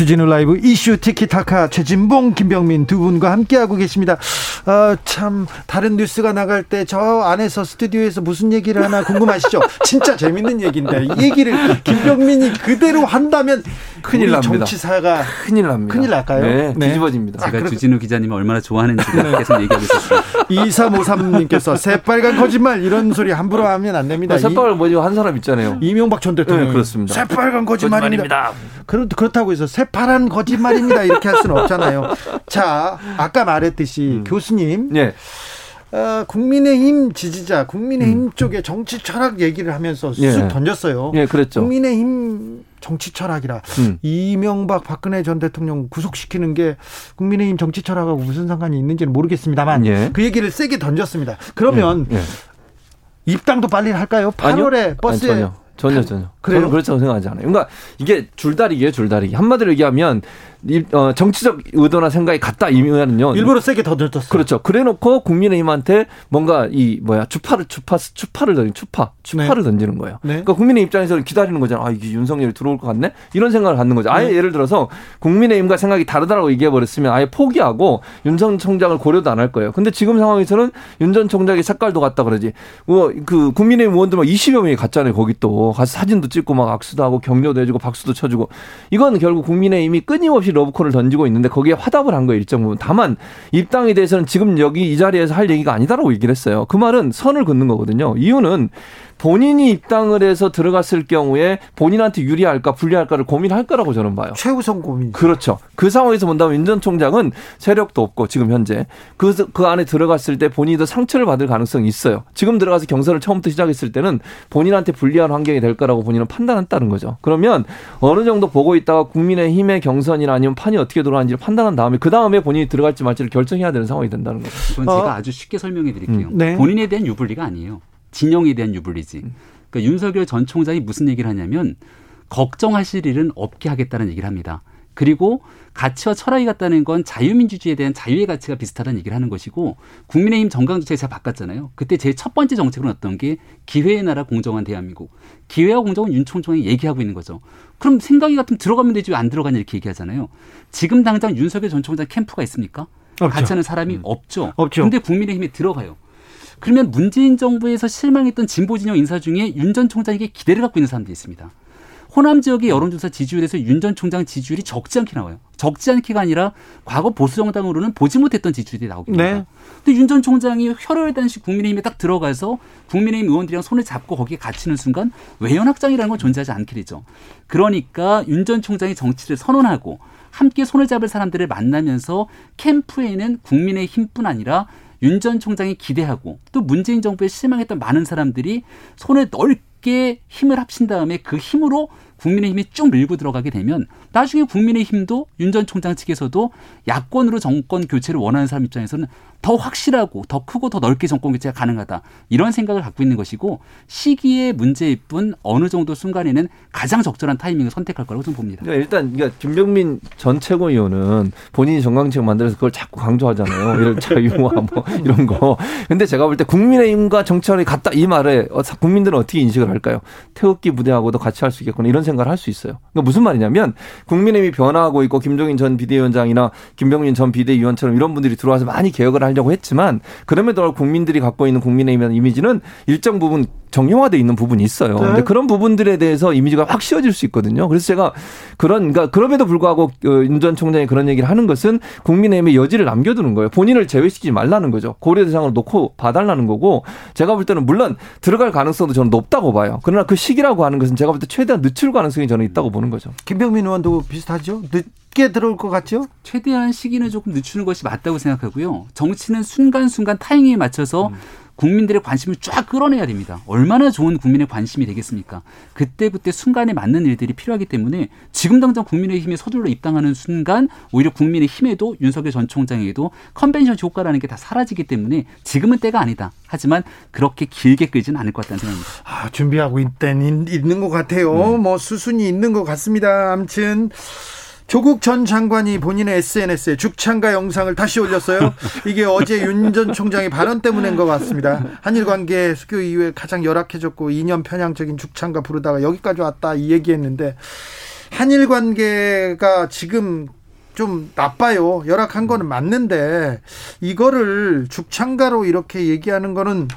주진우 라이브 이슈 티키타카 최진봉 김병민 두 분과 함께하고 계십니다. 아, 참 다른 뉴스가 나갈 때 저 안에서 스튜디오에서 무슨 얘기를 하나 궁금하시죠? 진짜 재밌는 얘기인데 이 얘기를 김병민이 그대로 한다면 큰일 납니다. 정치사가 큰일 납니다. 큰일 날까요? 네, 네. 뒤집어집니다. 제가 아, 주진우 기자님을 얼마나 좋아하는지 네. 계속 얘기하고 있었습니다. 2353님께서 새빨간 거짓말 이런 소리 함부로 하면 안 됩니다. 아, 새빨간 뭐죠? 한 사람 있잖아요. 이명박 전 대통령. 네, 그렇습니다. 새빨간 거짓말입니다. 거짓말입니다. 그렇, 그렇다고 해서 새파란 거짓말입니다. 이렇게 할 수는 없잖아요. 자, 아까 말했듯이 음. 교수 님. 네. 어, 국민의힘 지지자, 국민의힘 음. 쪽에 정치 철학 얘기를 하면서 쑥 예. 던졌어요. 예, 그랬죠. 국민의힘 정치 철학이라 음. 이명박 박근혜 전 대통령 구속시키는 게 국민의힘 정치 철학하고 무슨 상관이 있는지는 모르겠습니다만 예. 그 얘기를 세게 던졌습니다. 그러면 예. 예. 입당도 빨리 할까요? 8월에 아니요? 버스에 아니, 전혀. 전혀 전혀. 그래요? 저는 그렇다고 생각하지 않아요. 그러니까 이게 줄다리기예요, 줄다리기. 한마디로 얘기하면 어, 정치적 의도나 생각이 같다 이면은요. 일부러 세게 더 던졌어요. 그렇죠. 그래놓고 국민의힘한테 뭔가 이 뭐야 주파를 주파 주파를 던진 추파 추파를 네. 던지는 거예요. 네. 그러니까 국민의 입장에서는 기다리는 거잖아. 아 이게 윤석열이 들어올 것 같네. 이런 생각을 갖는 거죠. 아예 네. 예를 들어서 국민의힘과 생각이 다르다라고 얘기해 버렸으면 아예 포기하고 윤 전 총장을 고려도 안 할 거예요. 근데 지금 상황에서는 윤 전 총장의 색깔도 같다 그러지. 뭐그 국민의힘 의원들 막 20여 명이 갔잖아요. 거기 또 가서 사진도 찍고 막 악수도 하고 격려도 해주고 박수도 쳐주고 이건 결국 국민의힘이 끊임없이 없이 러브콜을 던지고 있는데 거기에 화답을 한 거예요 일정 부분. 다만 입당에 대해서는 지금 여기 이 자리에서 할 얘기가 아니다라고 얘기를 했어요. 그 말은 선을 긋는 거거든요. 이유는 본인이 입당을 해서 들어갔을 경우에 본인한테 유리할까 불리할까를 고민할 거라고 저는 봐요. 최우선 고민. 그렇죠. 그 상황에서 본다면 윤 전 총장은 세력도 없고 지금 현재 그, 그 안에 들어갔을 때 본인도 상처를 받을 가능성이 있어요. 지금 들어가서 경선을 처음부터 시작했을 때는 본인한테 불리한 환경이 될 거라고 본인은 판단했다는 거죠. 그러면 어느 정도 보고 있다가 국민의힘의 경선이나 아니면 판이 어떻게 돌아가는지를 판단한 다음에 그 다음에 본인이 들어갈지 말지를 결정해야 되는 상황이 된다는 거죠. 그건 제가 어? 아주 쉽게 설명해 드릴게요. 음. 네. 본인에 대한 유불리가 아니에요. 진영에 대한 유불리지. 그러니까 윤석열 전 총장이 무슨 얘기를 하냐면 걱정하실 일은 없게 하겠다는 얘기를 합니다. 그리고 가치와 철학이 같다는 건 자유민주주의에 대한 자유의 가치가 비슷하다는 얘기를 하는 것이고 국민의힘 정강 정책이 잘 바꿨잖아요. 그때 제일 첫 번째 정책은 어떤 게 기회의 나라 공정한 대한민국. 기회와 공정은 윤 총장이 얘기하고 있는 거죠. 그럼 생각이 같으면 들어가면 되지 왜 안 들어가냐 이렇게 얘기하잖아요. 지금 당장 윤석열 전 총장 캠프가 있습니까? 없죠. 같이 하는 사람이 음. 없죠. 없죠. 근데 국민의힘에 들어가요. 그러면 문재인 정부에서 실망했던 진보 진영 인사 중에 윤 전 총장에게 기대를 갖고 있는 사람들이 있습니다. 호남 지역의 여론조사 지지율에서 윤 전 총장 지지율이 적지 않게 나와요. 적지 않게가 아니라 과거 보수 정당으로는 보지 못했던 지지율이 나오긴 네. 합니다. 근데 윤 전 총장이 혈혈 단식 국민의힘에 딱 들어가서 국민의힘 의원들이랑 손을 잡고 거기에 갇히는 순간 외연 확장이라는 건 존재하지 않게 되죠. 그러니까 윤 전 총장이 정치를 선언하고 함께 손을 잡을 사람들을 만나면서 캠프에는 국민의 힘뿐 아니라 윤 전 총장이 기대하고 또 문재인 정부에 실망했던 많은 사람들이 손을 넓게 힘을 합친 다음에 그 힘으로 국민의힘이 쭉 밀고 들어가게 되면 나중에 국민의힘도 윤 전 총장 측에서도 야권으로 정권 교체를 원하는 사람 입장에서는 더 확실하고 더 크고 더 넓게 정권 교체가 가능하다. 이런 생각을 갖고 있는 것이고 시기의 문제일 뿐 어느 정도 순간에는 가장 적절한 타이밍을 선택할 거라고 좀 봅니다. 그러니까 일단 그러니까 김병민 전 최고위원은 본인이 정강책 만들어서 그걸 자꾸 강조하잖아요. 이런 자유와 뭐 이런 거. 근데 제가 볼 때 국민의힘과 정치원이 같다 이 말에 어, 국민들은 어떻게 인식을 할까요? 태극기 부대하고도 같이 할 수 있겠구나 이런 생각을 할 수 있어요. 그러니까 무슨 말이냐면 국민의힘이 변화하고 있고 김종인 전 비대위원장이나 김병민 전 비대위원처럼 이런 분들이 들어와서 많이 개혁을 하려고 했지만 그럼에도 국민들이 갖고 있는 국민의힘의 이미지는 일정 부분 정형화돼 있는 부분이 있어요. 네. 근데 그런 부분들에 대해서 이미지가 확 씌워질 수 있거든요. 그래서 제가 그런 그러니까 그럼에도 불구하고 어, 윤전 총장이 그런 얘기를 하는 것은 국민의힘의 여지를 남겨두는 거예요. 본인을 제외시키지 말라는 거죠. 고려 대상으로 놓고 봐달라는 거고 제가 볼 때는 물론 들어갈 가능성도 저는 높다고 봐요. 그러나 그 시기라고 하는 것은 제가 볼 때 최대한 늦출 가능성이 저는 있다고 보는 거죠. 김병민 의원도 비슷하죠. 늦게 들어올 것 같죠? 최대한 시기는 조금 늦추는 것이 맞다고 생각하고요. 정치는 순간순간 타이밍에 맞춰서 음. 국민들의 관심을 쫙 끌어내야 됩니다. 얼마나 좋은 국민의 관심이 되겠습니까? 그때그때 순간에 맞는 일들이 필요하기 때문에 지금 당장 국민의힘에 서둘러 입당하는 순간 오히려 국민의힘에도 윤석열 전 총장에게도 컨벤션 효과라는 게 다 사라지기 때문에 지금은 때가 아니다. 하지만 그렇게 길게 끌지는 않을 것 같다는 생각입니다. 아, 준비하고 있는, 있는 것 같아요. 음. 뭐 수순이 있는 것 같습니다. 아무튼 조국 전 장관이 본인의 SNS에 죽창가 영상을 다시 올렸어요. 이게 어제 윤 전 총장의 발언 때문인 것 같습니다. 한일 관계 수교 이후에 가장 열악해졌고 2년 편향적인 죽창가 부르다가 여기까지 왔다 이 얘기했는데 한일 관계가 지금 좀 나빠요. 열악한 거는 맞는데 이거를 죽창가로 이렇게 얘기하는 거는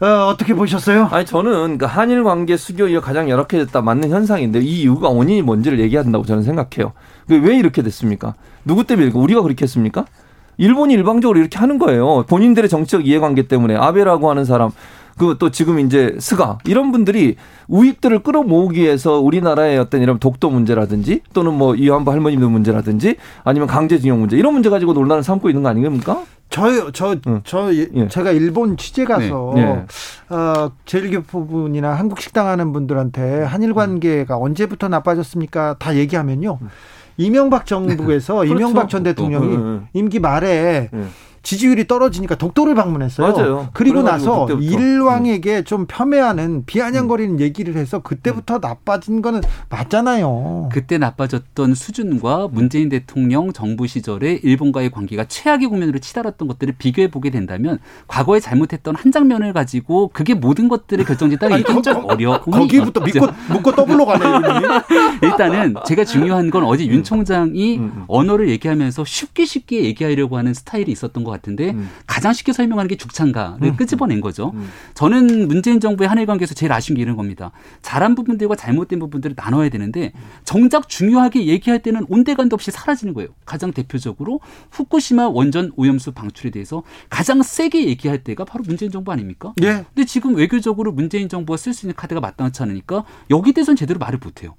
어, 떻게 보셨어요? 아니 저는 그 한일 관계 수교 이후 가장 열악해졌다 맞는 현상인데 이 이유가 원인이 뭔지를 얘기한다고 저는 생각해요. 왜 이렇게 됐습니까? 누구 때문에 우리가 그렇게 했습니까? 일본이 일방적으로 이렇게 하는 거예요. 본인들의 정치적 이해관계 때문에 아베라고 하는 사람 그 또 지금 이제 스가 이런 분들이 우익들을 끌어모으기 위해서 우리나라의 어떤 이런 독도 문제라든지 또는 뭐 이완부 할머님들 문제라든지 아니면 강제징용 문제 이런 문제 가지고 논란을 삼고 있는 거 아닙니까? 저요, 저, 응. 저, 예. 제가 일본 취재 가서, 네. 네. 어, 제일교포분이나 한국 식당 하는 분들한테 한일 관계가 음. 언제부터 나빠졌습니까? 다 얘기하면요. 음. 이명박 정부에서 그렇죠. 이명박 전 대통령이 음. 임기 말에 지지율이 떨어지니까 독도를 방문했어요. 맞아요. 그리고 나서 그때부터. 일왕에게 좀 폄훼하는 비아냥거리는 음. 얘기를 해서 그때부터 음. 나빠진 거는 맞잖아요. 그때 나빠졌던 수준과 문재인 대통령 정부 시절에 일본과의 관계가 최악의 국면으로 치달았던 것들을 비교해 보게 된다면 과거에 잘못했던 한 장면을 가지고 그게 모든 것들을 결정짓다 이게 좀 어려워. 거기부터 묻고 묻고 더블로 가네요. 일단은 제가 중요한 건 어제 윤 총장이 음, 언어를 얘기하면서 쉽게 쉽게 얘기하려고 하는 스타일이 있었던 것 같은데 음. 가장 쉽게 설명하는 게 죽창가를 음. 끄집어낸 거죠. 음. 저는 문재인 정부의 한일 관계에서 제일 아쉬운 게 이런 겁니다. 잘한 부분들과 잘못된 부분들을 나눠야 되는데 정작 중요하게 얘기할 때는 온데간도 없이 사라지는 거예요. 가장 대표적으로 후쿠시마 원전 오염수 방출에 대해서 가장 세게 얘기할 때가 바로 문재인 정부 아닙니까? 예. 근데 지금 외교적으로 문재인 정부가 쓸 수 있는 카드가 마땅치 않으니까 여기 대해서는 제대로 말을 못 해요.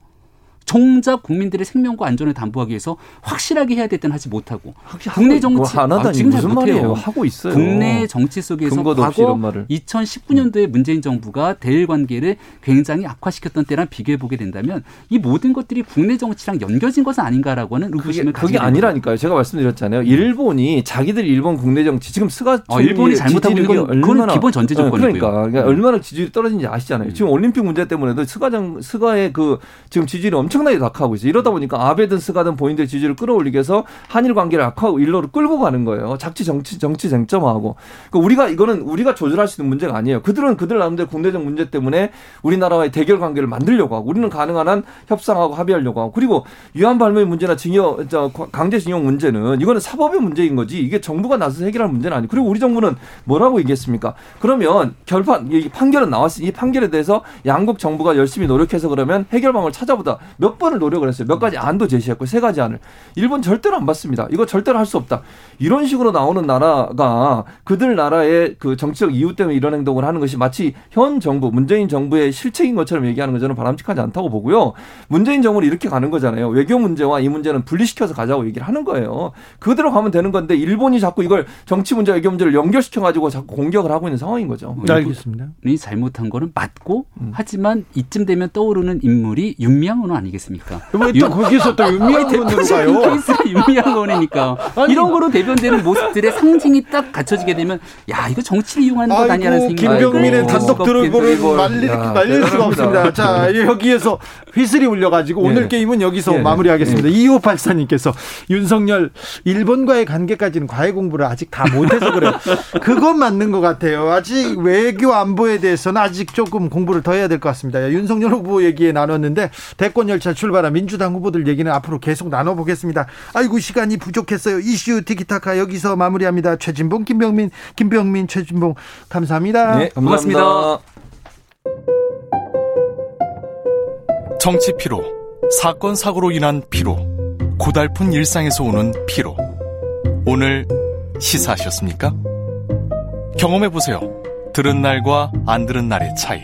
정작 국민들의 생명과 안전을 담보하기 위해서 확실하게 해야 될 때는 하지 못하고 국내 정치 뭐 아, 지금 잘 못해요. 하고 있어요. 국내 정치 속에서 과거 2019년도에 문재인 정부가 대일 관계를 굉장히 악화시켰던 때랑 비교해 보게 된다면 이 모든 것들이 국내 정치랑 연결진 것은 아닌가라고 하는 의구심을 그게, 그게 아니라니까요. 제가 말씀드렸잖아요. 일본이 자기들 일본 국내 정치 지금 스가 어, 일본이 잘못하고 있는 건 얼마나 기본 전제 조건이고요. 그러니까, 그러니까 얼마나 지지율이 떨어진지 아시잖아요. 음. 지금 올림픽 문제 때문에도 스가장 스가의 그 지금 지지율이 엄청 엄청나게 낙하고 있어요. 이러다 보니까 아베든 스가든 본인들 지지를 끌어올리기 위해서 한일 관계를 악화하고 일로를 끌고 가는 거예요. 작지 정치 정치 쟁점화하고. 그러니까 우리가 이거는 우리가 조절할 수 있는 문제가 아니에요. 그들은 그들 나름대로 국내적 문제 때문에 우리나라와의 대결 관계를 만들려고 하고 우리는 가능한 한 협상하고 합의하려고 하고 그리고 위안부 할머니 문제나 징역 강제 징용 문제는 이거는 사법의 문제인 거지 이게 정부가 나서서 해결할 문제는 아니고 그리고 우리 정부는 뭐라고 얘기했습니까? 그러면 결판 이 판결은 나왔으니 이 판결에 대해서 양국 정부가 열심히 노력해서 그러면 해결 방을 찾아보다 몇몇 번을 노력을 했어요. 몇 가지 안도 제시했고 세 가지 안을. 일본 절대로 안 받습니다. 이거 절대로 할 수 없다. 이런 식으로 나오는 나라가 그들 나라의 그 정치적 이유 때문에 이런 행동을 하는 것이 마치 현 정부 문재인 정부의 실책인 것처럼 얘기하는 거 저는 바람직하지 않다고 보고요. 문재인 정부는 이렇게 가는 거잖아요. 외교 문제와 이 문제는 분리시켜서 가자고 얘기를 하는 거예요. 그대로 가면 되는 건데 일본이 자꾸 이걸 정치 문제 외교 문제를 연결시켜 가지고 자꾸 공격을 하고 있는 상황인 거죠. 네, 알겠습니다. 이 잘못한 거는 맞고 음. 하지만 이쯤 되면 떠오르는 인물이 윤미향은 아니겠습니까? 아니겠습니까? 왜또 거기서 또 윤미향원으로 가요? 케이스 윤미향원이니까 이런 거로 대변되는 모습들의 상징이 딱 갖춰지게 되면 야 이거 정치를 이용하는 것 아니냐는 생각이 김병민의 단독 드로보를 말릴, 말릴 수가 없습니다. 자 여기에서 휘슬이 울려가지고 오늘 네. 게임은 여기서 네. 마무리하겠습니다. 네. 2584님께서 윤석열 일본과의 관계까지는 과외 공부를 아직 다 못해서 그래요. 그건 맞는 것 같아요. 아직 외교 안보에 대해서는 아직 조금 공부를 더 해야 될 것 같습니다. 윤석열 후보 얘기에 나눴는데 대권 열차 자, 출발한 민주당 후보들 얘기는 앞으로 계속 나눠보겠습니다. 아이고, 시간이 부족했어요. 이슈 티키타카 여기서 마무리합니다. 최진봉, 김병민, 김병민, 최진봉, 감사합니다. 네, 고맙습니다. 정치 피로, 사건, 사고로 인한 피로, 고달픈 일상에서 오는 피로. 오늘 시사하셨습니까? 경험해 보세요. 들은 날과 안 들은 날의 차이.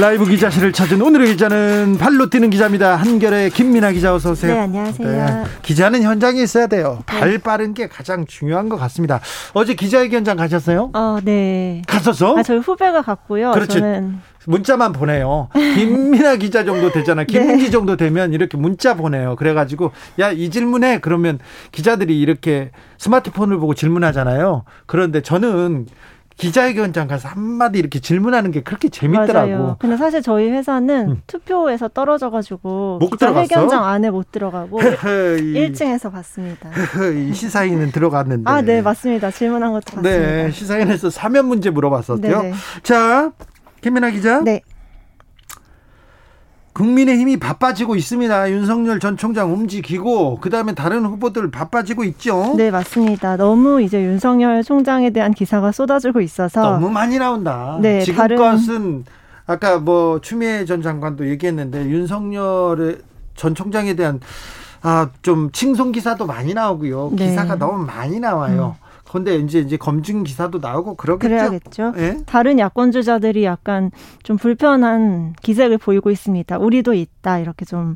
라이브 기자실을 찾은 오늘의 기자는 발로 뛰는 기자입니다. 한결의 김민아 기자 어서 오세요. 네, 안녕하세요. 네, 기자는 현장에 있어야 돼요. 네. 발 빠른 게 가장 중요한 것 같습니다. 어제 기자회견장 가셨어요? 어, 네. 갔었어? 아, 저희 후배가 갔고요. 그렇지. 저는 문자만 보내요. 김민아 기자 정도 되잖아. 네. 김은지 네. 정도 되면 이렇게 문자 보내요. 그래가지고 야 이 질문에 그러면 기자들이 이렇게 스마트폰을 보고 질문하잖아요. 그런데 저는 기자회견장 가서 한마디 이렇게 질문하는 게 그렇게 재밌더라고. 맞아요. 근데 사실 저희 회사는 음. 투표에서 떨어져가지고 기자회견장 안에 못 들어가고 1층에서 봤습니다. 시사인은 들어갔는데. 아, 네, 맞습니다. 질문한 것도 네, 봤습니다. 네, 시사인에서 사면 문제 물어봤었죠. 네네. 자, 김민아 기자. 네. 국민의힘이 바빠지고 있습니다. 윤석열 전 총장 움직이고 그다음에 다른 후보들 바빠지고 있죠. 네, 맞습니다. 너무 이제 윤석열 총장에 대한 기사가 쏟아지고 있어서 너무 많이 나온다. 네, 지금 다른... 것은 아까 뭐 추미애 전 장관도 얘기했는데 윤석열 전 총장에 대한 아, 좀 칭송 기사도 많이 나오고요. 네. 기사가 너무 많이 나와요. 음. 근데 이제 이제 검증 기사도 나오고 그러겠죠. 그래야겠죠. 예? 다른 야권 주자들이 약간 좀 불편한 기색을 보이고 있습니다. 우리도 있다 이렇게 좀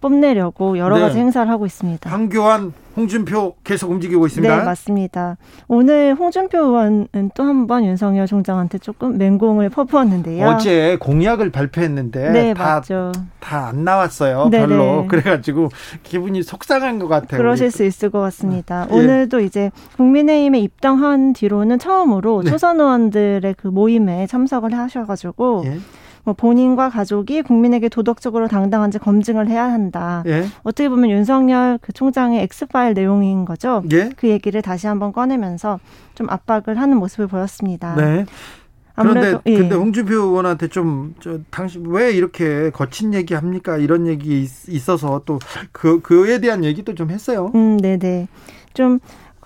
뽐내려고 여러 네. 가지 행사를 하고 있습니다. 황교안 홍준표 계속 움직이고 있습니다. 네, 맞습니다. 오늘 홍준표 의원은 또 한 번 윤석열 총장한테 조금 맹공을 퍼부었는데요. 어제 공약을 발표했는데 네, 다, 맞죠. 다안 나왔어요. 네네. 별로. 그래가지고 기분이 속상한 것 같아요. 그러실 우리. 수 있을 것 같습니다. 예. 오늘도 이제 국민의힘에 입당한 뒤로는 처음으로 네. 초선 의원들의 그 모임에 참석을 하셔가지고 예. 뭐 본인과 가족이 국민에게 도덕적으로 당당한지 검증을 해야 한다. 예. 어떻게 보면 윤석열 그 총장의 엑스파일 내용인 거죠. 예. 그 얘기를 다시 한번 꺼내면서 좀 압박을 하는 모습을 보였습니다. 네. 그런데 예. 근데 홍준표 의원한테 좀 저 당신 왜 이렇게 거친 얘기 합니까? 이런 얘기 있어서 또 그 그에 대한 얘기도 좀 했어요. 음, 네, 네. 좀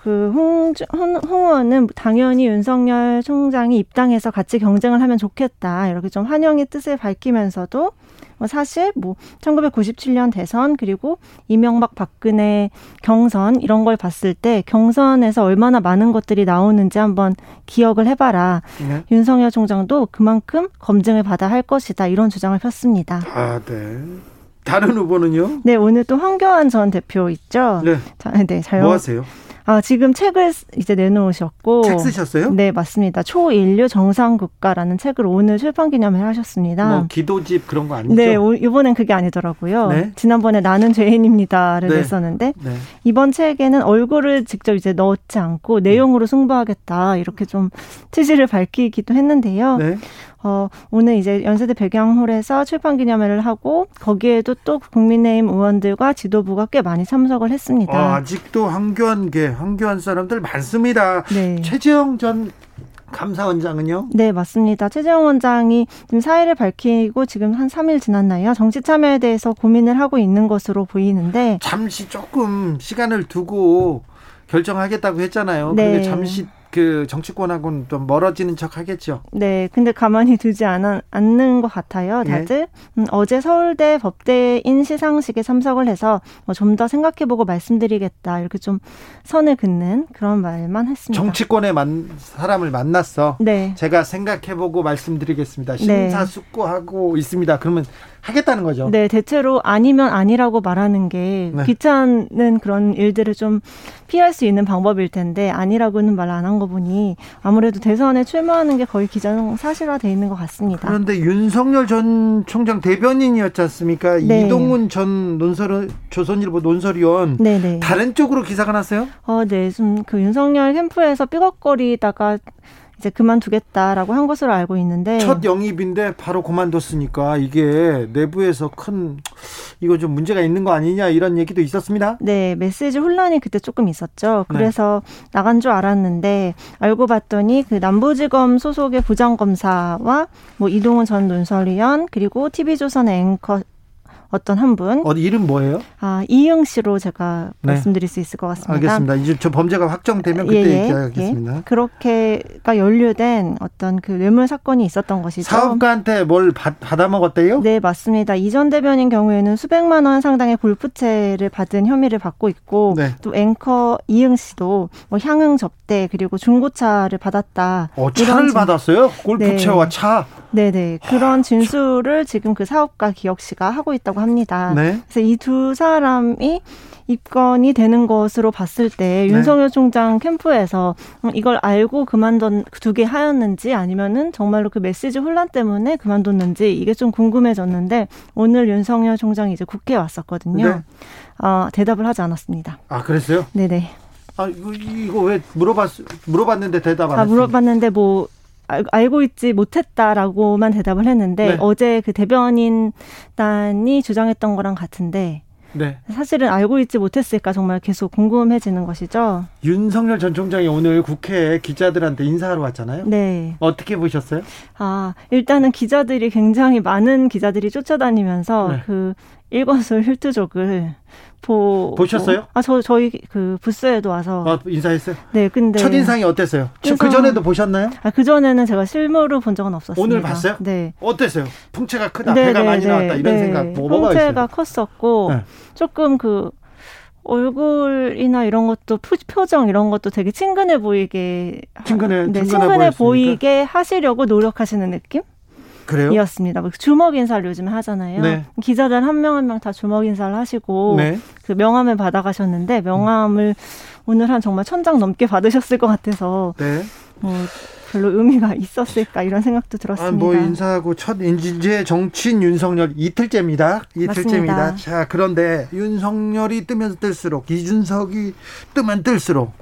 그 홍, 홍, 홍 의원은 당연히 윤석열 총장이 입당해서 같이 경쟁을 하면 좋겠다. 이렇게 좀 환영의 뜻을 밝히면서도 뭐 사실 뭐 1997년 대선 그리고 이명박 박근혜 경선 이런 걸 봤을 때 경선에서 얼마나 많은 것들이 나오는지 한번 기억을 해봐라. 네. 윤석열 총장도 그만큼 검증을 받아 할 것이다. 이런 주장을 폈습니다. 아, 네. 다른 후보는요? 네, 오늘 또 황교안 전 대표 있죠. 네. 자, 네, 잘. 뭐 하세요? 아, 지금 책을 이제 내놓으셨고. 책 쓰셨어요? 네, 맞습니다. 초인류 정상국가라는 책을 오늘 출판 기념회 하셨습니다. 뭐 기도집 그런 거 아니죠? 네, 이번엔 그게 아니더라고요. 네? 지난번에 나는 죄인입니다를 네. 냈었는데 네. 이번 책에는 얼굴을 직접 이제 넣지 않고 내용으로 승부하겠다 이렇게 좀 취지를 밝히기도 했는데요. 네. 어, 오늘 이제 연세대 백양홀에서 출판 기념회를 하고 거기에도 또 국민의힘 의원들과 지도부가 꽤 많이 참석을 했습니다. 어, 아직도 황교안계, 황교안 사람들 많습니다. 네. 최재형 전 감사원장은요? 네, 맞습니다. 최재형 원장이 지금 사의를 밝히고 지금 한 3일 지났나요? 정치 참여에 대해서 고민을 하고 있는 것으로 보이는데 잠시 조금 시간을 두고 결정하겠다고 했잖아요. 네. 근데 잠시 그 정치권하고는 좀 멀어지는 척 하겠죠. 네, 근데 가만히 두지 않, 않는 것 같아요, 예. 다들. 예? 음, 어제 서울대 법대인 시상식에 참석을 해서 뭐 좀더 생각해보고 말씀드리겠다 이렇게 좀 선을 긋는 그런 말만 했습니다. 정치권에 만, 사람을 만났어. 네. 제가 생각해보고 말씀드리겠습니다. 네. 심사숙고하고 네. 있습니다. 그러면 하겠다는 거죠. 네, 대체로 아니면 아니라고 말하는 게 네. 귀찮은 그런 일들을 좀 피할 수 있는 방법일 텐데 아니라고는 말 안 한 거 보니 아무래도 대선에 출마하는 게 거의 기정 사실화돼 있는 것 같습니다. 그런데 윤석열 전 총장 대변인이었지 않습니까? 네. 이동훈 전 논설 조선일보 논설위원 네네. 네. 다른 쪽으로 기사가 났어요? 어, 네, 좀 그 윤석열 캠프에서 삐걱거리다가 이제 그만두겠다라고 한 것으로 알고 있는데 첫 영입인데 바로 그만뒀으니까 이게 내부에서 큰 이거 좀 문제가 있는 거 아니냐 이런 얘기도 있었습니다. 네, 메시지 혼란이 그때 조금 있었죠. 네. 그래서 네. 나간 줄 알았는데 알고 봤더니 그 남부지검 소속의 부장검사와 뭐 이동훈 전 논설위원 그리고 TV조선의 앵커 어떤 한 분. 어디 이름 뭐예요? 아 이응 씨로 제가 네. 말씀드릴 수 있을 것 같습니다. 알겠습니다. 이제 저 범죄가 확정되면 그때 예, 예, 얘기하겠습니다. 예. 그렇게가 연루된 어떤 그 뇌물 사건이 있었던 것이죠. 사업가한테 뭘 받, 받아 먹었대요? 네 맞습니다. 이전 대변인 경우에는 수백만 원 상당의 골프채를 받은 혐의를 받고 있고 네. 또 앵커 이응 씨도 뭐 향응 접대 그리고 중고차를 받았다. 어, 차를 받았어요? 골프채와 네. 차. 네 네 그런 진술을 지금 그 사업가 기혁 씨가 하고 있다고 합니다. 네. 그래서 이 두 사람이 입건이 되는 것으로 봤을 때 네. 윤석열 총장 캠프에서 이걸 알고 그만둔 두게 하였는지 아니면은 정말로 그 메시지 혼란 때문에 그만뒀는지 이게 좀 궁금해졌는데 오늘 윤석열 총장이 이제 국회에 왔었거든요. 네. 어, 대답을 하지 않았습니다. 아 그랬어요? 네네. 아 이거 이거 왜 물어봤 물어봤는데 대답 안 아, 했어요? 물어봤는데 뭐 알고 있지 못했다라고만 대답을 했는데 네. 어제 그 대변인단이 주장했던 거랑 같은데 네. 사실은 알고 있지 못했을까 정말 계속 궁금해지는 것이죠. 윤석열 전 총장이 오늘 국회에 기자들한테 인사하러 왔잖아요. 네. 어떻게 보셨어요? 아, 일단은 기자들이 굉장히 많은 기자들이 쫓아다니면서 네. 그 일거수일투족을 보 보셨어요? 아 저 저희 그 부스에도 와서 아, 인사했어요? 네, 근데 첫 인상이 어땠어요? 그 전에도 보셨나요? 아그 전에는 제가 실물로 본 적은 없었어요. 오늘 봤어요? 네. 어땠어요? 풍채가 크다, 네, 배가 네, 많이 네, 나왔다 이런 네. 생각 뭐 뭐가 있어요? 풍채가 컸었고 네. 조금 그 얼굴이나 이런 것도 표정 이런 것도 되게 친근해 보이게 친근해 네, 친근해, 친근해 보이게 하시려고 노력하시는 느낌? 그래요? 이었습니다. 뭐 주먹 인사를 요즘 하잖아요. 네. 기자들 한 명 한 명 다 주먹 인사를 하시고 네. 그 명함을 받아가셨는데 명함을 음. 오늘 한 정말 천장 넘게 받으셨을 것 같아서 네. 뭐 별로 의미가 있었을까 이런 생각도 들었습니다. 아, 뭐 인사하고 첫 인제 정치인 윤석열 이틀째입니다. 이틀째입니다. 맞습니다. 자 그런데 윤석열이 뜨면 뜰수록 이준석이 뜨면 뜰수록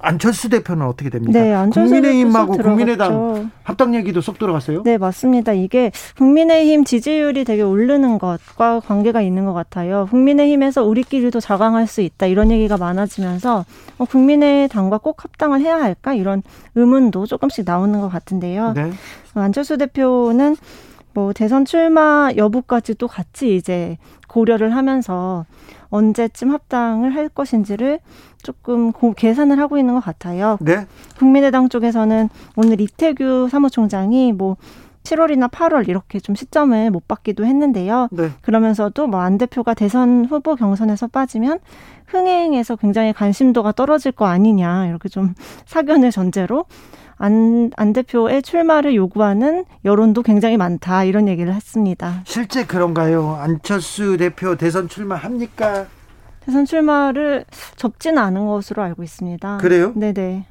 안철수 대표는 어떻게 됩니까? 네, 국민의힘하고 국민의당 합당 얘기도 쏙 들어갔어요? 네, 맞습니다. 이게 국민의힘 지지율이 되게 오르는 것과 관계가 있는 것 같아요. 국민의힘에서 우리끼리도 자강할 수 있다 이런 얘기가 많아지면서 어, 국민의당과 꼭 합당을 해야 할까 이런 의문도 조금씩 나오는 것 같은데요. 네. 안철수 대표는 뭐 대선 출마 여부까지 도 같이 이제 고려를 하면서 언제쯤 합당을 할 것인지를 조금 고, 계산을 하고 있는 것 같아요. 네. 국민의당 쪽에서는 오늘 이태규 사무총장이 뭐 7월이나 8월 이렇게 좀 시점을 못 받기도 했는데요. 네. 그러면서도 뭐 안 대표가 대선 후보 경선에서 빠지면 흥행에서 굉장히 관심도가 떨어질 거 아니냐 이렇게 좀 사견을 전제로 안, 안 대표의 출마를 요구하는 여론도 굉장히 많다 이런 얘기를 했습니다. 실제 그런가요? 안철수 대표 대선 출마합니까? 대선 출마를 접지는 않은 것으로 알고 있습니다. 그래요? 네네.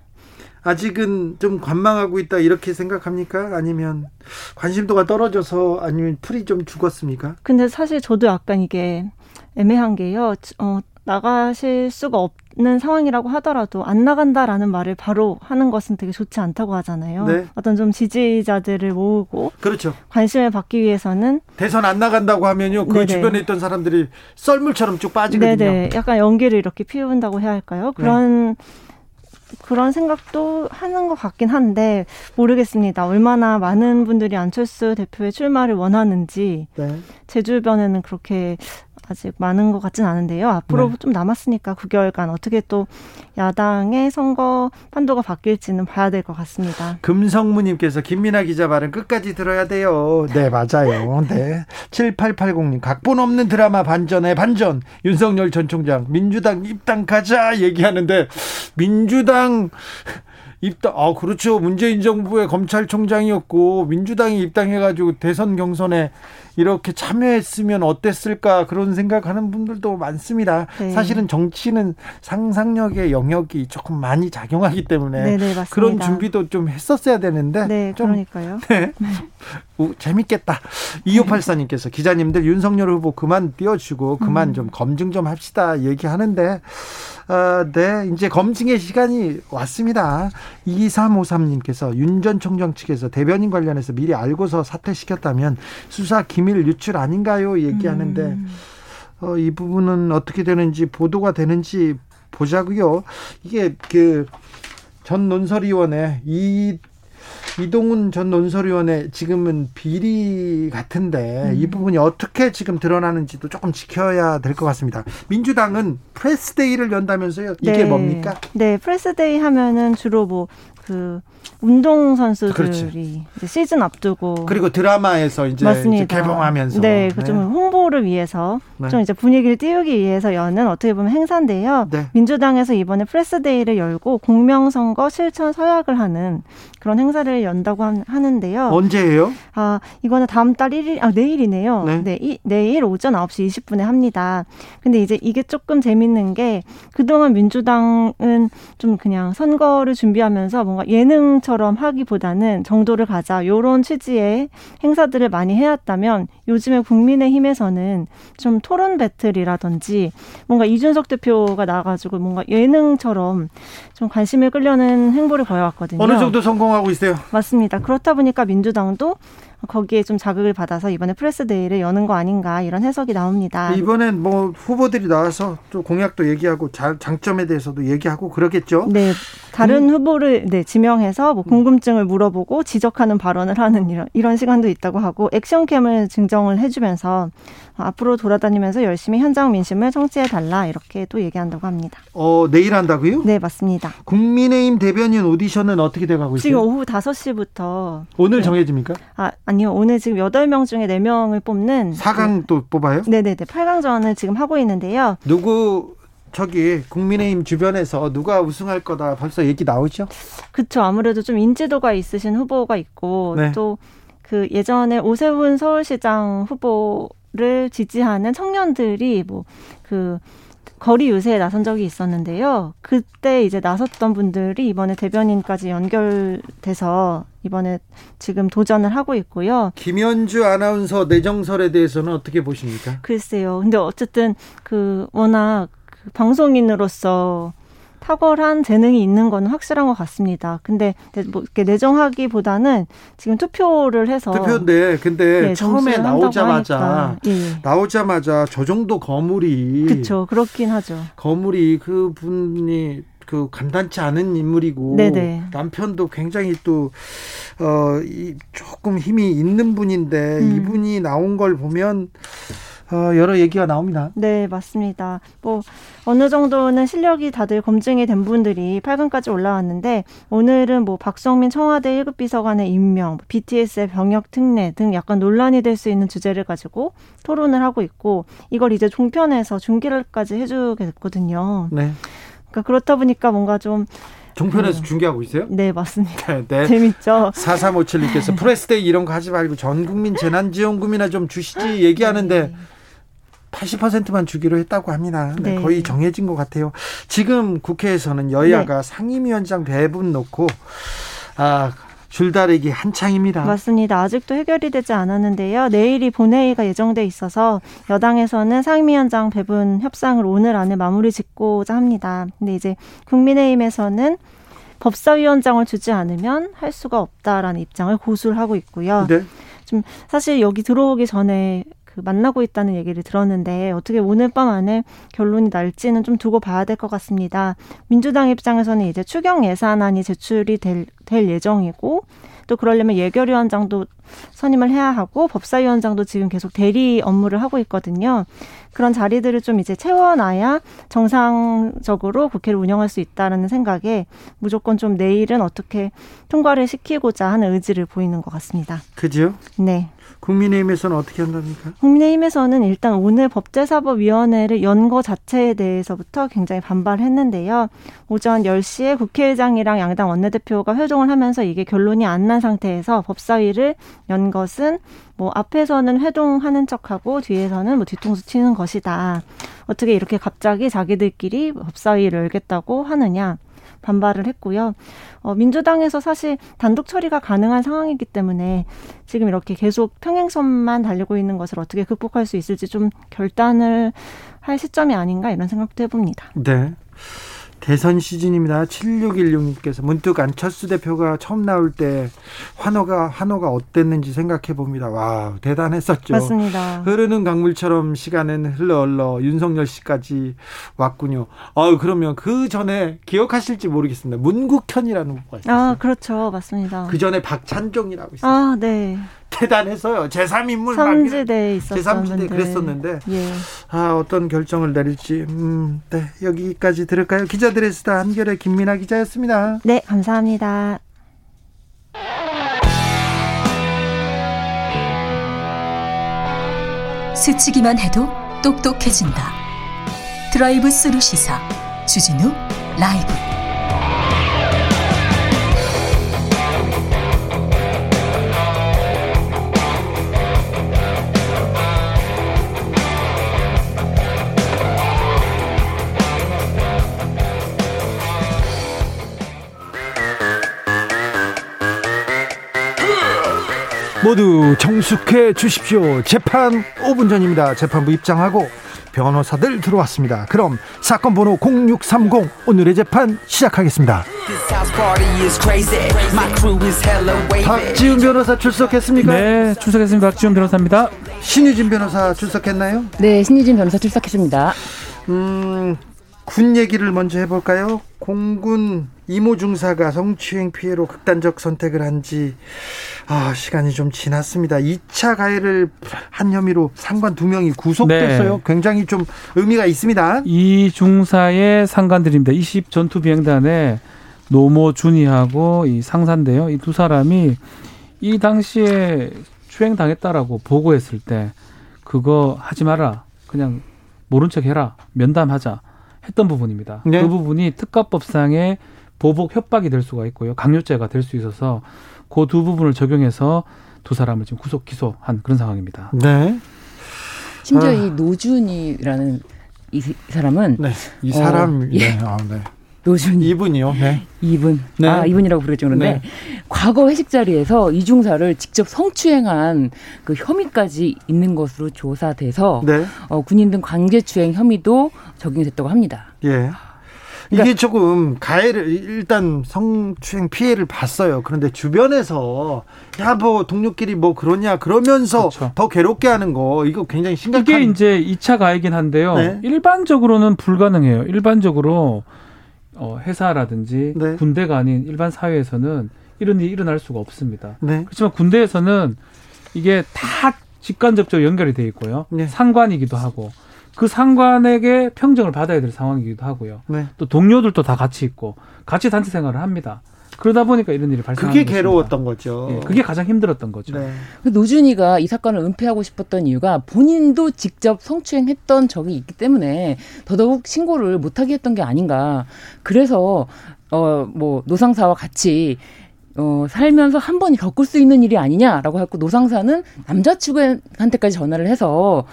아직은 좀 관망하고 있다 이렇게 생각합니까? 아니면 관심도가 떨어져서 아니면 풀이 좀 죽었습니까? 근데 사실 저도 약간 이게 애매한 게요. 어, 나가실 수가 없 는 상황이라고 하더라도 안 나간다라는 말을 바로 하는 것은 되게 좋지 않다고 하잖아요. 네. 어떤 좀 지지자들을 모으고 그렇죠. 관심을 받기 위해서는 대선 안 나간다고 하면요. 그 네네. 주변에 있던 사람들이 썰물처럼 쭉 빠지거든요. 네네. 약간 연기를 이렇게 피운다고 해야 할까요? 그런 네. 그런 생각도 하는 것 같긴 한데 모르겠습니다. 얼마나 많은 분들이 안철수 대표의 출마를 원하는지 네. 제 주변에는 그렇게 아직 많은 것 같진 않은데요. 앞으로 네. 좀 남았으니까 9개월간 어떻게 또 야당의 선거 판도가 바뀔지는 봐야 될 것 같습니다. 금성무님께서 김민아 기자 말은 끝까지 들어야 돼요. 네, 맞아요. 네. 7880님, 각본 없는 드라마 반전에 반전. 윤석열 전 총장, 민주당 입당 가자 얘기하는데, 민주당 입당, 아, 그렇죠. 문재인 정부의 검찰총장이었고, 민주당이 입당해가지고 대선 경선에 이렇게 참여했으면 어땠을까 그런 생각하는 분들도 많습니다. 네. 사실은 정치는 상상력의 영역이 조금 많이 작용하기 때문에 네네, 네, 그런 준비도 좀 했었어야 되는데 네, 좀 그러니까요. 네. 네. 우, 재밌겠다. 2584님께서 기자님들 윤석열 후보 그만 띄워주고 그만 음. 좀 검증 좀 합시다 얘기하는데 어, 네, 이제 검증의 시간이 왔습니다. 2353님께서 윤 전 총장 측에서 대변인 관련해서 미리 알고서 사퇴시켰다면 수사 기밀 유출 아닌가요? 얘기하는데 음. 어, 이 부분은 어떻게 되는지 보도가 되는지 보자고요. 이게 그 전 논설위원회 이 이동훈 전 논설위원회 지금은 비리 같은데 음. 이 부분이 어떻게 지금 드러나는지도 조금 지켜야 될 것 같습니다. 민주당은 press day를 연다면서요? 이게 네. 뭡니까? 네, press day 하면은 주로 뭐 그 운동 선수들이 시즌 앞두고 그리고 드라마에서 이제, 이제 개봉하면서 네, 그 네. 좀 홍보를 위해서 네. 좀 이제 분위기를 띄우기 위해서 여는 어떻게 보면 행사인데요. 네. 민주당에서 이번에 프레스데이를 열고 공명선거 실천 서약을 하는 그런 행사를 연다고 하는데요. 언제예요? 아, 이거는 다음 달 1일 아 내일이네요. 네. 네 이, 내일 오전 9시 20분에 합니다. 근데 이제 이게 조금 재밌는 게 그동안 민주당은 좀 그냥 선거를 준비하면서 뭔가 예능처럼 하기보다는 정도를 가자 요런 취지의 행사들을 많이 해왔다면 요즘에 국민의힘에서는 좀 토론 배틀이라든지 뭔가 이준석 대표가 나가지고 뭔가 예능처럼 좀 관심을 끌려는 행보를 보여왔거든요. 어느 정도 성공하고 있어요? 맞습니다. 그렇다 보니까 민주당도 거기에 좀 자극을 받아서 이번에 프레스데이를 여는 거 아닌가 이런 해석이 나옵니다. 이번엔 뭐 후보들이 나와서 또 공약도 얘기하고 장점에 대해서도 얘기하고 그러겠죠. 네, 다른 음. 후보를 네 지명해서 뭐 궁금증을 물어보고 지적하는 발언을 하는 이런 이런 시간도 있다고 하고 액션캠을 증정을 해주면서 앞으로 돌아다니면서 열심히 현장 민심을 청취해 달라 이렇게 또 얘기한다고 합니다. 어 내일 한다고요? 네 맞습니다. 국민의힘 대변인 오디션은 어떻게 돼가고 있어요? 지금 오후 5시부터 오늘 네. 정해집니까? 아 아니요 오늘 지금 8명 중에 4명을 뽑는 4강 네. 또 뽑아요? 네네네 8강전을 지금 하고 있는데요. 누구 저기 국민의힘 주변에서 누가 우승할 거다 벌써 얘기 나오죠? 그렇죠. 아무래도 좀 인지도가 있으신 후보가 있고 네. 또그 예전에 오세훈 서울시장 후보 를 지지하는 청년들이 뭐그 거리 유세에 나선 적이 있었는데요. 그때 이제 나섰던 분들이 이번에 대변인까지 연결돼서 이번에 지금 도전을 하고 있고요. 김현주 아나운서 내정설에 대해서는 어떻게 보십니까? 글쎄요. 근데 어쨌든 그 워낙 그 방송인으로서 탁월한 재능이 있는 건 확실한 것 같습니다. 근데 뭐 이렇게 내정하기보다는 지금 투표를 해서 투표인데 근데 네, 처음에 나오자마자 예. 나오자마자 저 정도 거물이 그렇죠 그렇긴 하죠. 거물이 그 분이 그 간단치 않은 인물이고 네네. 남편도 굉장히 또 어, 이 조금 힘이 있는 분인데 음. 이분이 나온 걸 보면 어, 여러 얘기가 나옵니다. 네, 맞습니다. 뭐 어느 정도는 실력이 다들 검증이 된 분들이 8강까지 올라왔는데 오늘은 뭐 박성민 청와대 1급 비서관의 임명, BTS의 병역 특례 등 약간 논란이 될 수 있는 주제를 가지고 토론을 하고 있고 이걸 이제 종편에서 중계를까지 해주게 됐거든요. 네. 그러니까 그렇다 보니까 뭔가 좀 종편에서 네. 중계하고 있어요? 네, 맞습니다. 네. 네. 재밌죠. 4357님께서 press day 이런 거 하지 말고 전 국민 재난지원금이나 좀 주시지 얘기하는데 네. 80%만 주기로 했다고 합니다. 네, 네. 거의 정해진 것 같아요. 지금 국회에서는 여야가 네. 상임위원장 배분 놓고 아 줄다리기 한창입니다. 맞습니다. 아직도 해결이 되지 않았는데요. 내일이 본회의가 예정돼 있어서 여당에서는 상임위원장 배분 협상을 오늘 안에 마무리 짓고자 합니다. 근데 이제 국민의힘에서는 법사위원장을 주지 않으면 할 수가 없다라는 입장을 고수를 하고 있고요. 네. 좀 사실 여기 들어오기 전에 그 만나고 있다는 얘기를 들었는데 어떻게 오늘 밤 안에 결론이 날지는 좀 두고 봐야 될 것 같습니다. 민주당 입장에서는 이제 추경 예산안이 제출이 될, 될 예정이고 또 그러려면 예결위원장도 선임을 해야 하고 법사위원장도 지금 계속 대리 업무를 하고 있거든요. 그런 자리들을 좀 이제 채워놔야 정상적으로 국회를 운영할 수 있다라는 생각에 무조건 좀 내일은 어떻게 통과를 시키고자 하는 의지를 보이는 것 같습니다. 그죠? 네. 국민의힘에서는 어떻게 한답니까? 국민의힘에서는 일단 오늘 법제사법위원회를 연 거 자체에 대해서부터 굉장히 반발했는데요. 오전 10시에 국회의장이랑 양당 원내대표가 회동을 하면서 이게 결론이 안 난 상태에서 법사위를 연 것은 뭐 앞에서는 회동하는 척하고 뒤에서는 뭐 뒤통수 치는 것이다. 어떻게 이렇게 갑자기 자기들끼리 법사위를 열겠다고 하느냐. 반발을 했고요. 어, 민주당에서 사실 단독 처리가 가능한 상황이기 때문에 지금 이렇게 계속 평행선만 달리고 있는 것을 어떻게 극복할 수 있을지 좀 결단을 할 시점이 아닌가 이런 생각도 해봅니다. 네. 대선 시즌입니다. 7616님께서 문득 안철수 대표가 처음 나올 때 환호가 환호가 어땠는지 생각해 봅니다. 와 대단했었죠. 맞습니다. 흐르는 강물처럼 시간은 흘러 흘러 윤석열 씨까지 왔군요. 아 그러면 그 전에 기억하실지 모르겠습니다. 문국현이라는 후보가 있었어요. 아 그렇죠, 맞습니다. 그 전에 박찬종이라고 있어요. 아 네. 대단했어요. 제3인물 삼지대 있었었는데. 제3지대 그랬었는데 예. 아 어떤 결정을 내릴지 음, 네 여기까지 들을까요? 기자들의 수다 한결의 김민아 기자였습니다. 네 감사합니다. 스치기만 해도 똑똑해진다. 드라이브 스루 시사 주진우 라이브. 모두 정숙해 주십시오. 재판 5분 전입니다. 재판부 입장하고 변호사들 들어왔습니다. 그럼 사건 번호 0630 오늘의 재판 시작하겠습니다. 박지훈 변호사 출석했습니까? 네, 출석했습니다. 박지훈 변호사입니다. 신유진 변호사 출석했나요? 네, 신유진 변호사 출석했습니다. 음, 군 얘기를 먼저 해볼까요? 공군 이모 중사가 성추행 피해로 극단적 선택을 한지 아, 시간이 좀 지났습니다. 2차 가해를 한 혐의로 상관 두 명이 구속됐어요. 네. 굉장히 좀 의미가 있습니다. 이 중사의 상관들입니다. 20 전투 비행단의 노모 준이하고 이 상사인데요. 이 두 사람이 이 당시에 추행 당했다라고 보고했을 때 그거 하지 마라. 그냥 모른 척 해라. 면담하자. 했던 부분입니다. 네. 그 부분이 특가법상의 보복 협박이 될 수가 있고요. 강요죄가 될 수 있어서 그 두 부분을 적용해서 두 사람을 지금 구속 기소한 그런 상황입니다. 네. 심지어 아. 이 노준이라는 이 사람은 네. 이 사람 어, 예. 네. 아, 네. 노준 이분이요. 네. 이분. 네. 아, 이분이라고 부르죠. 그런데 네. 과거 회식 자리에서 이중사를 직접 성추행한 그 혐의까지 있는 것으로 조사돼서 네. 어, 군인 등 강제추행 혐의도 적용이 됐다고 합니다. 예. 그러니까 이게 조금 가해를 일단 성추행 피해를 봤어요. 그런데 주변에서 야 뭐 동료끼리 뭐 그러냐 그러면서 그렇죠. 더 괴롭게 하는 거 이거 굉장히 심각한 이게 이제 2차 가해긴 한데요. 네. 일반적으로는 불가능해요. 일반적으로 어, 회사라든지 네. 군대가 아닌 일반 사회에서는 이런 일이 일어날 수가 없습니다. 네. 그렇지만 군대에서는 이게 다 직간접적으로 연결이 돼 있고요. 네. 상관이기도 하고 그 상관에게 평정을 받아야 될 상황이기도 하고요. 네. 또 동료들도 다 같이 있고 같이 단체 생활을 합니다. 그러다 보니까 이런 일이 발생하는 그게 괴로웠던 거죠. 예, 그게 가장 힘들었던 거죠. 네. 그 노준이가 이 사건을 은폐하고 싶었던 이유가 본인도 직접 성추행했던 적이 있기 때문에 더더욱 신고를 못하게 했던 게 아닌가. 그래서 어 뭐 노상사와 같이 어, 살면서 한 번이 겪을 수 있는 일이 아니냐라고 했고 노상사는 남자친구한테까지 전화를 해서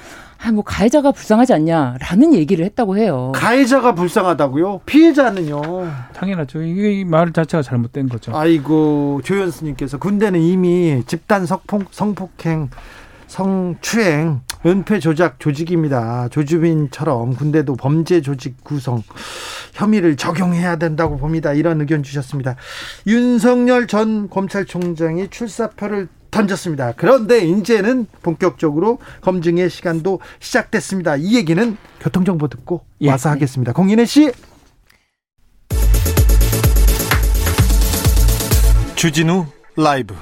아, 뭐 가해자가 불쌍하지 않냐라는 얘기를 했다고 해요. 가해자가 불쌍하다고요? 피해자는요? 당연하죠. 이게 말 자체가 잘못된 거죠. 아이고 조현수님께서 군대는 이미 집단 성폭, 성폭행 성추행 은폐 조작 조직입니다. 조주빈처럼 군대도 범죄 조직 구성 혐의를 적용해야 된다고 봅니다. 이런 의견 주셨습니다. 윤석열 전 검찰총장이 출사표를 던졌습니다. 그런데 이제는 본격적으로 검증의 시간도 시작됐습니다. 이 얘기는 교통정보 듣고 예. 와서 하겠습니다. 공인혜 씨. 주진우 라이브.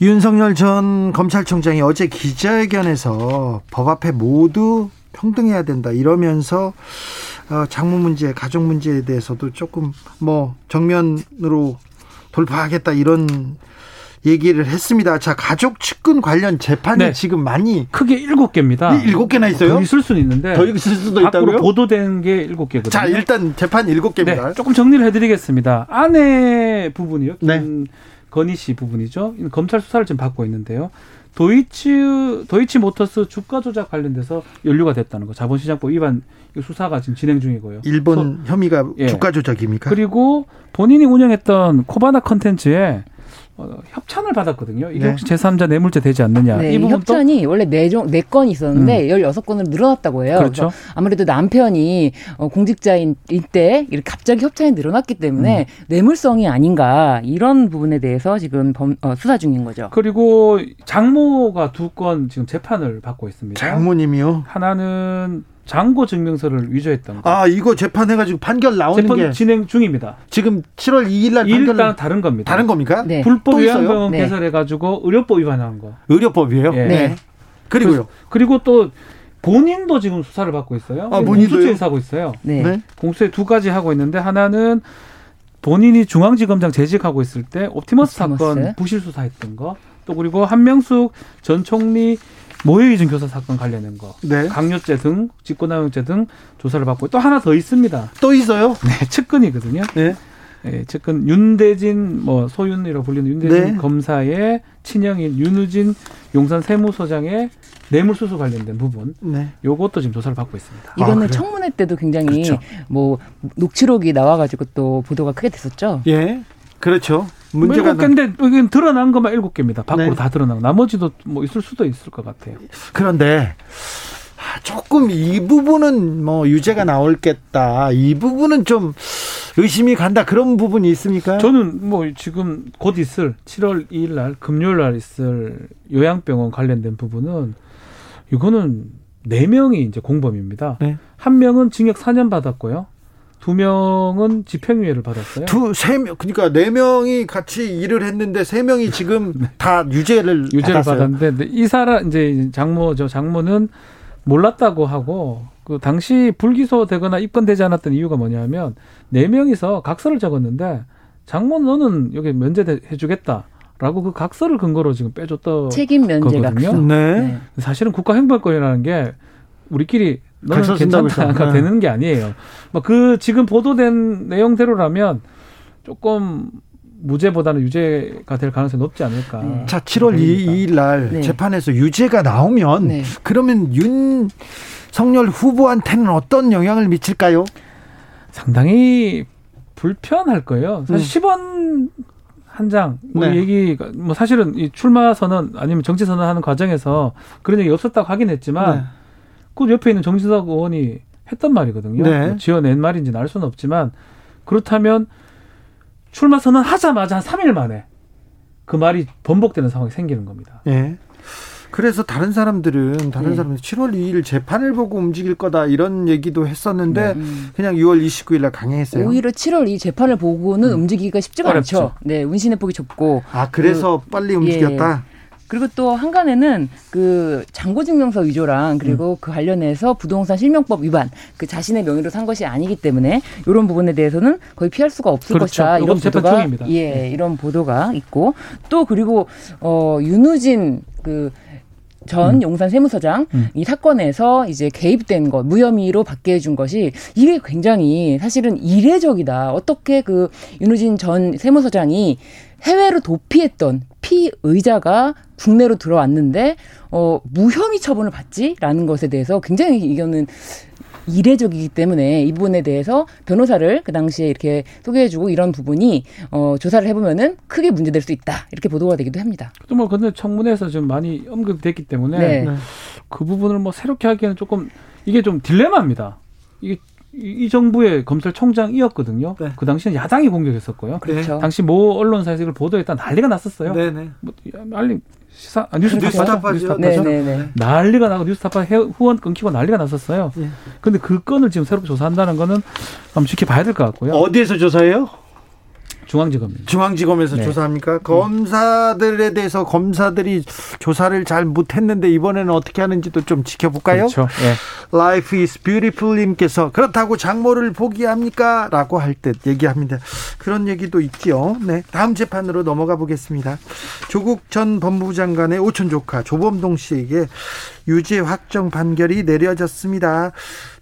윤석열 전 검찰총장이 어제 기자회견에서 법 앞에 모두 평등해야 된다 이러면서 어, 장모 문제, 가족 문제에 대해서도 조금 뭐 정면으로 돌파하겠다 이런 얘기를 했습니다. 자, 가족 측근 관련 재판이 네. 지금 많이 크게 일곱 개입니다. 일곱 개나 있어요? 더 있을 수는 있는데 더 있을 수도 있다고요? 보도된 게 일곱 개거든요. 자, 일단 재판 일곱 개입니다. 네, 조금 정리를 해드리겠습니다. 아내 부분이요. 네. 건희 씨 부분이죠. 검찰 수사를 지금 받고 있는데요. 도이치 도이치 모터스 주가 조작 관련돼서 연루가 됐다는 거 자본시장법 위반 수사가 지금 진행 중이고요. 일본 소, 혐의가 예. 주가 조작입니까? 그리고 본인이 운영했던 코바나 컨텐츠에 어, 협찬을 받았거든요. 이게 네. 혹시 제3자 뇌물죄 되지 않느냐. 네, 이 부분 협찬이 원래 4종, 4건 있었는데 음. 16건으로 늘어났다고 해요. 그렇죠. 아무래도 남편이 어, 공직자인 때 이렇게 갑자기 협찬이 늘어났기 때문에 음. 뇌물성이 아닌가 이런 부분에 대해서 지금 범, 어, 수사 중인 거죠. 그리고 장모가 두 건 지금 재판을 받고 있습니다. 장모님이요? 하나는 잔고 증명서를 위조했던 거. 아 이거 재판해가지고 판결 나오는 재판 게 진행 중입니다. 지금 7월 2일 날 판결 다른 겁니다. 다른 겁니까? 네. 불법 요양병원 네. 개설해가지고 의료법 위반한 거. 의료법이에요? 예. 네. 그리고요. 그리고 또 본인도 지금 수사를 받고 있어요. 아, 본인도요? 하고 있어요. 네. 네. 공수처 두 가지 하고 있는데 하나는 본인이 중앙지검장 재직하고 있을 때 옵티머스, 옵티머스. 사건 부실 수사했던 거. 또 그리고 한명숙 전 총리 모해이중 교사 사건 관련된 거, 네. 강요죄 등 직권남용죄 등 조사를 받고 또 하나 더 있습니다. 또 있어요? 네, 측근이거든요. 네. 네, 측근 윤대진 뭐 소윤이라고 불리는 윤대진 네. 검사의 친형인 윤우진 용산 세무서장의 뇌물수수 관련된 부분, 네. 요것도 지금 조사를 받고 있습니다. 이거는 아, 청문회 때도 굉장히 그렇죠. 뭐 녹취록이 나와가지고 또 보도가 크게 됐었죠. 예, 그렇죠. 문제가 일곱 개인데 여기 드러난 것만 일곱 개입니다. 밖으로 네. 다 드러나고 나머지도 뭐 있을 수도 있을 것 같아요. 그런데 조금 이 부분은 뭐 유죄가 나올겠다. 이 부분은 좀 의심이 간다. 그런 부분이 있습니까? 저는 뭐 지금 곧 있을 7월 2일 날 금요일 날 있을 요양병원 관련된 부분은 이거는 네 명이 이제 공범입니다. 네. 한 명은 징역 4년 받았고요. 두 명은 집행유예를 받았어요. 두세 명 그러니까 네 명이 같이 일을 했는데 세 명이 지금 네. 다 유죄를 유죄를 받았어요. 받았는데 이 사람 이제 장모죠. 장모는 몰랐다고 하고 그 당시 불기소되거나 입건되지 않았던 이유가 뭐냐면 네 명이서 각서를 적었는데 장모 너는 여기 면제해 주겠다. 라고 그 각서를 근거로 지금 빼줬던 책임 면제 거거든요. 각서. 네. 네. 사실은 국가행방권이라는 게 우리끼리 너는 괜찮다가 네. 되는 게 아니에요. 뭐그 지금 보도된 내용대로라면 조금 무죄보다는 유죄가 될 가능성이 높지 않을까. 네. 자, 7월 2일 날 네. 재판에서 유죄가 나오면 네. 그러면 윤석열 후보한테는 어떤 영향을 미칠까요? 상당히 불편할 거예요. 사실 음. 10원 한 장, 뭐 네. 얘기가, 뭐 사실은 이 출마 선언 아니면 정치 선언하는 과정에서 그런 얘기 없었다고 하긴 했지만 네. 그 옆에 있는 정진석 의원이 했던 말이거든요. 네. 뭐 지어낸 말인지는 알 수는 없지만 그렇다면 출마 선언 하자마자 한 3일 만에 그 말이 번복되는 상황이 생기는 겁니다. 예. 그래서 다른 사람들은 다른 네. 사람들 7월 2일 재판을 보고 움직일 거다 이런 얘기도 했었는데 네. 그냥 6월 29일 날 강행했어요. 오히려 7월 이 재판을 보고는 음. 움직이기가 쉽지가 어렵죠. 않죠. 네, 운신의 폭이 좁고. 아, 그래서 그, 빨리 움직였다. 예. 그리고 또 한간에는 그 장고증명서 위조랑 그리고 음. 그 관련해서 부동산 실명법 위반 그 자신의 명의로 산 것이 아니기 때문에 이런 부분에 대해서는 거의 피할 수가 없을 그렇죠. 것이다 이런 보도가. 예 네. 이런 보도가 있고 또 그리고 어 윤우진 그전 용산 세무서장 음. 이 사건에서 이제 개입된 것 무혐의로 받게 해준 것이 이게 굉장히 사실은 이례적이다. 어떻게 그 윤우진 전 세무서장이 해외로 도피했던 피의자가 국내로 들어왔는데 어 무혐의 처분을 받지라는 것에 대해서 굉장히 이거는 이례적이기 때문에 이 부분에 대해서 변호사를 그 당시에 이렇게 소개해주고 이런 부분이 어, 조사를 해보면은 크게 문제될 수 있다 이렇게 보도가 되기도 합니다. 또뭐 근데 청문회에서 좀 많이 언급됐기 때문에 네. 그 부분을 뭐 새롭게 하기에는 조금 이게 좀 딜레마입니다. 이게 이 정부의 검찰총장이었거든요. 네. 그 당시는 야당이 공격했었고요. 그렇죠. 당시 모 언론사에서 이걸 보도했다 난리가 났었어요. 네네. 뭐, 알림 시사 아, 뉴스타파 뉴스타파죠. 네네네. 난리가 나고 뉴스타파 후원 끊기고 난리가 났었어요. 예. 근데 그 건을 지금 새롭게 조사한다는 거는 한번 지켜봐야 될 것 같고요. 어디에서 조사해요? 중앙지검입니다. 중앙지검에서 네. 조사합니까? 검사들에 대해서 검사들이 조사를 잘 못했는데 이번에는 어떻게 하는지도 좀 지켜볼까요? 그렇죠. 네. Life is beautiful님께서 그렇다고 장모를 포기합니까? 라고 할 듯 얘기합니다. 그런 얘기도 있지요. 네. 다음 재판으로 넘어가 보겠습니다. 조국 전 법무부 장관의 오촌 조카 조범동 씨에게 유죄 확정 판결이 내려졌습니다.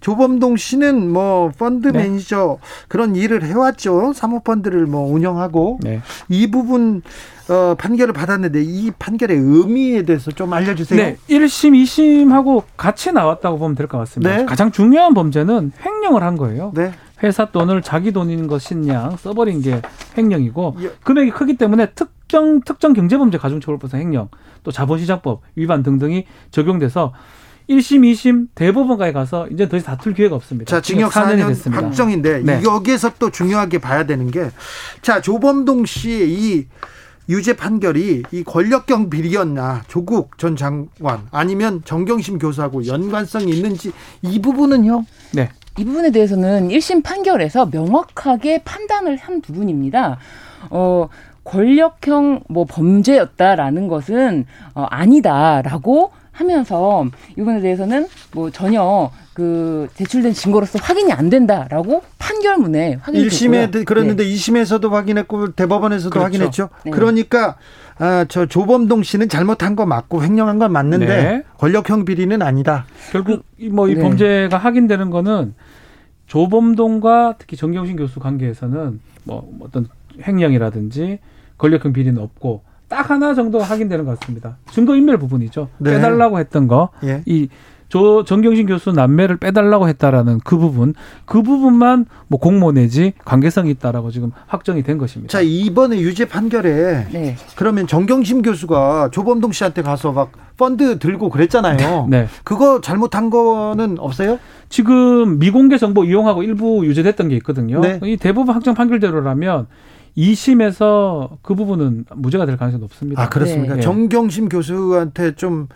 조범동 씨는 뭐 펀드 네. 매니저 그런 일을 해왔죠. 사모펀드를 뭐 운영하고 네. 이 부분 어, 판결을 받았는데 이 판결의 의미에 대해서 좀 알려주세요. 네, 1심, 2심하고 같이 나왔다고 보면 될 것 같습니다. 네. 가장 중요한 범죄는 횡령을 한 거예요. 네. 회사 돈을 자기 돈인 양 써버린 게 횡령이고 금액이 크기 때문에 특 특정 특정 경제범죄 가중처벌법상 횡령 또 자본시장법 위반 등등이 적용돼서 1심, 2심 대법원까지 가서 이제 더 이상 다툴 기회가 없습니다. 자, 징역 4년 됐습니다. 확정인데 네. 여기에서 또 중요하게 봐야 되는 게 자, 조범동 씨의 이 유죄 판결이 이 권력형 비리였나 조국 전 장관 아니면 정경심 교수하고 연관성이 있는지 이 부분은요? 네. 이 부분에 대해서는 1심 판결에서 명확하게 판단을 한 부분입니다. 어, 권력형 뭐 범죄였다라는 것은 어, 아니다라고 하면서 이번에 대해서는 뭐 전혀 그 제출된 증거로서 확인이 안 된다라고 판결문에 확인이 1심에 그랬는데 네. 2심에서도 확인했고 대법원에서도 그렇죠. 확인했죠. 네. 그러니까 아, 저 조범동 씨는 잘못한 거 맞고 횡령한 건 맞는데 네. 권력형 비리는 아니다. 결국 뭐이 네. 범죄가 확인되는 거는 조범동과 특히 정경심 교수 관계에서는 뭐 어떤 횡령이라든지 권력형 비리는 없고 딱 하나 정도 확인되는 것 같습니다. 증거인멸 부분이죠. 네. 빼달라고 했던 거. 예. 이 조 정경심 교수 남매를 빼달라고 했다라는 그 부분, 그 부분만 뭐 공모 내지 관계성이 있다라고 지금 확정이 된 것입니다. 자 이번에 유죄 판결에 네. 그러면 정경심 교수가 조범동 씨한테 가서 막 펀드 들고 그랬잖아요. 네. 그거 잘못한 거는 없어요? 지금 미공개 정보 이용하고 일부 유죄됐던 게 있거든요. 네. 이 대법원 확정 판결대로라면 2심에서 그 부분은 무죄가 될 가능성이 높습니다. 아, 그렇습니까? 네. 정경심 교수한테 좀,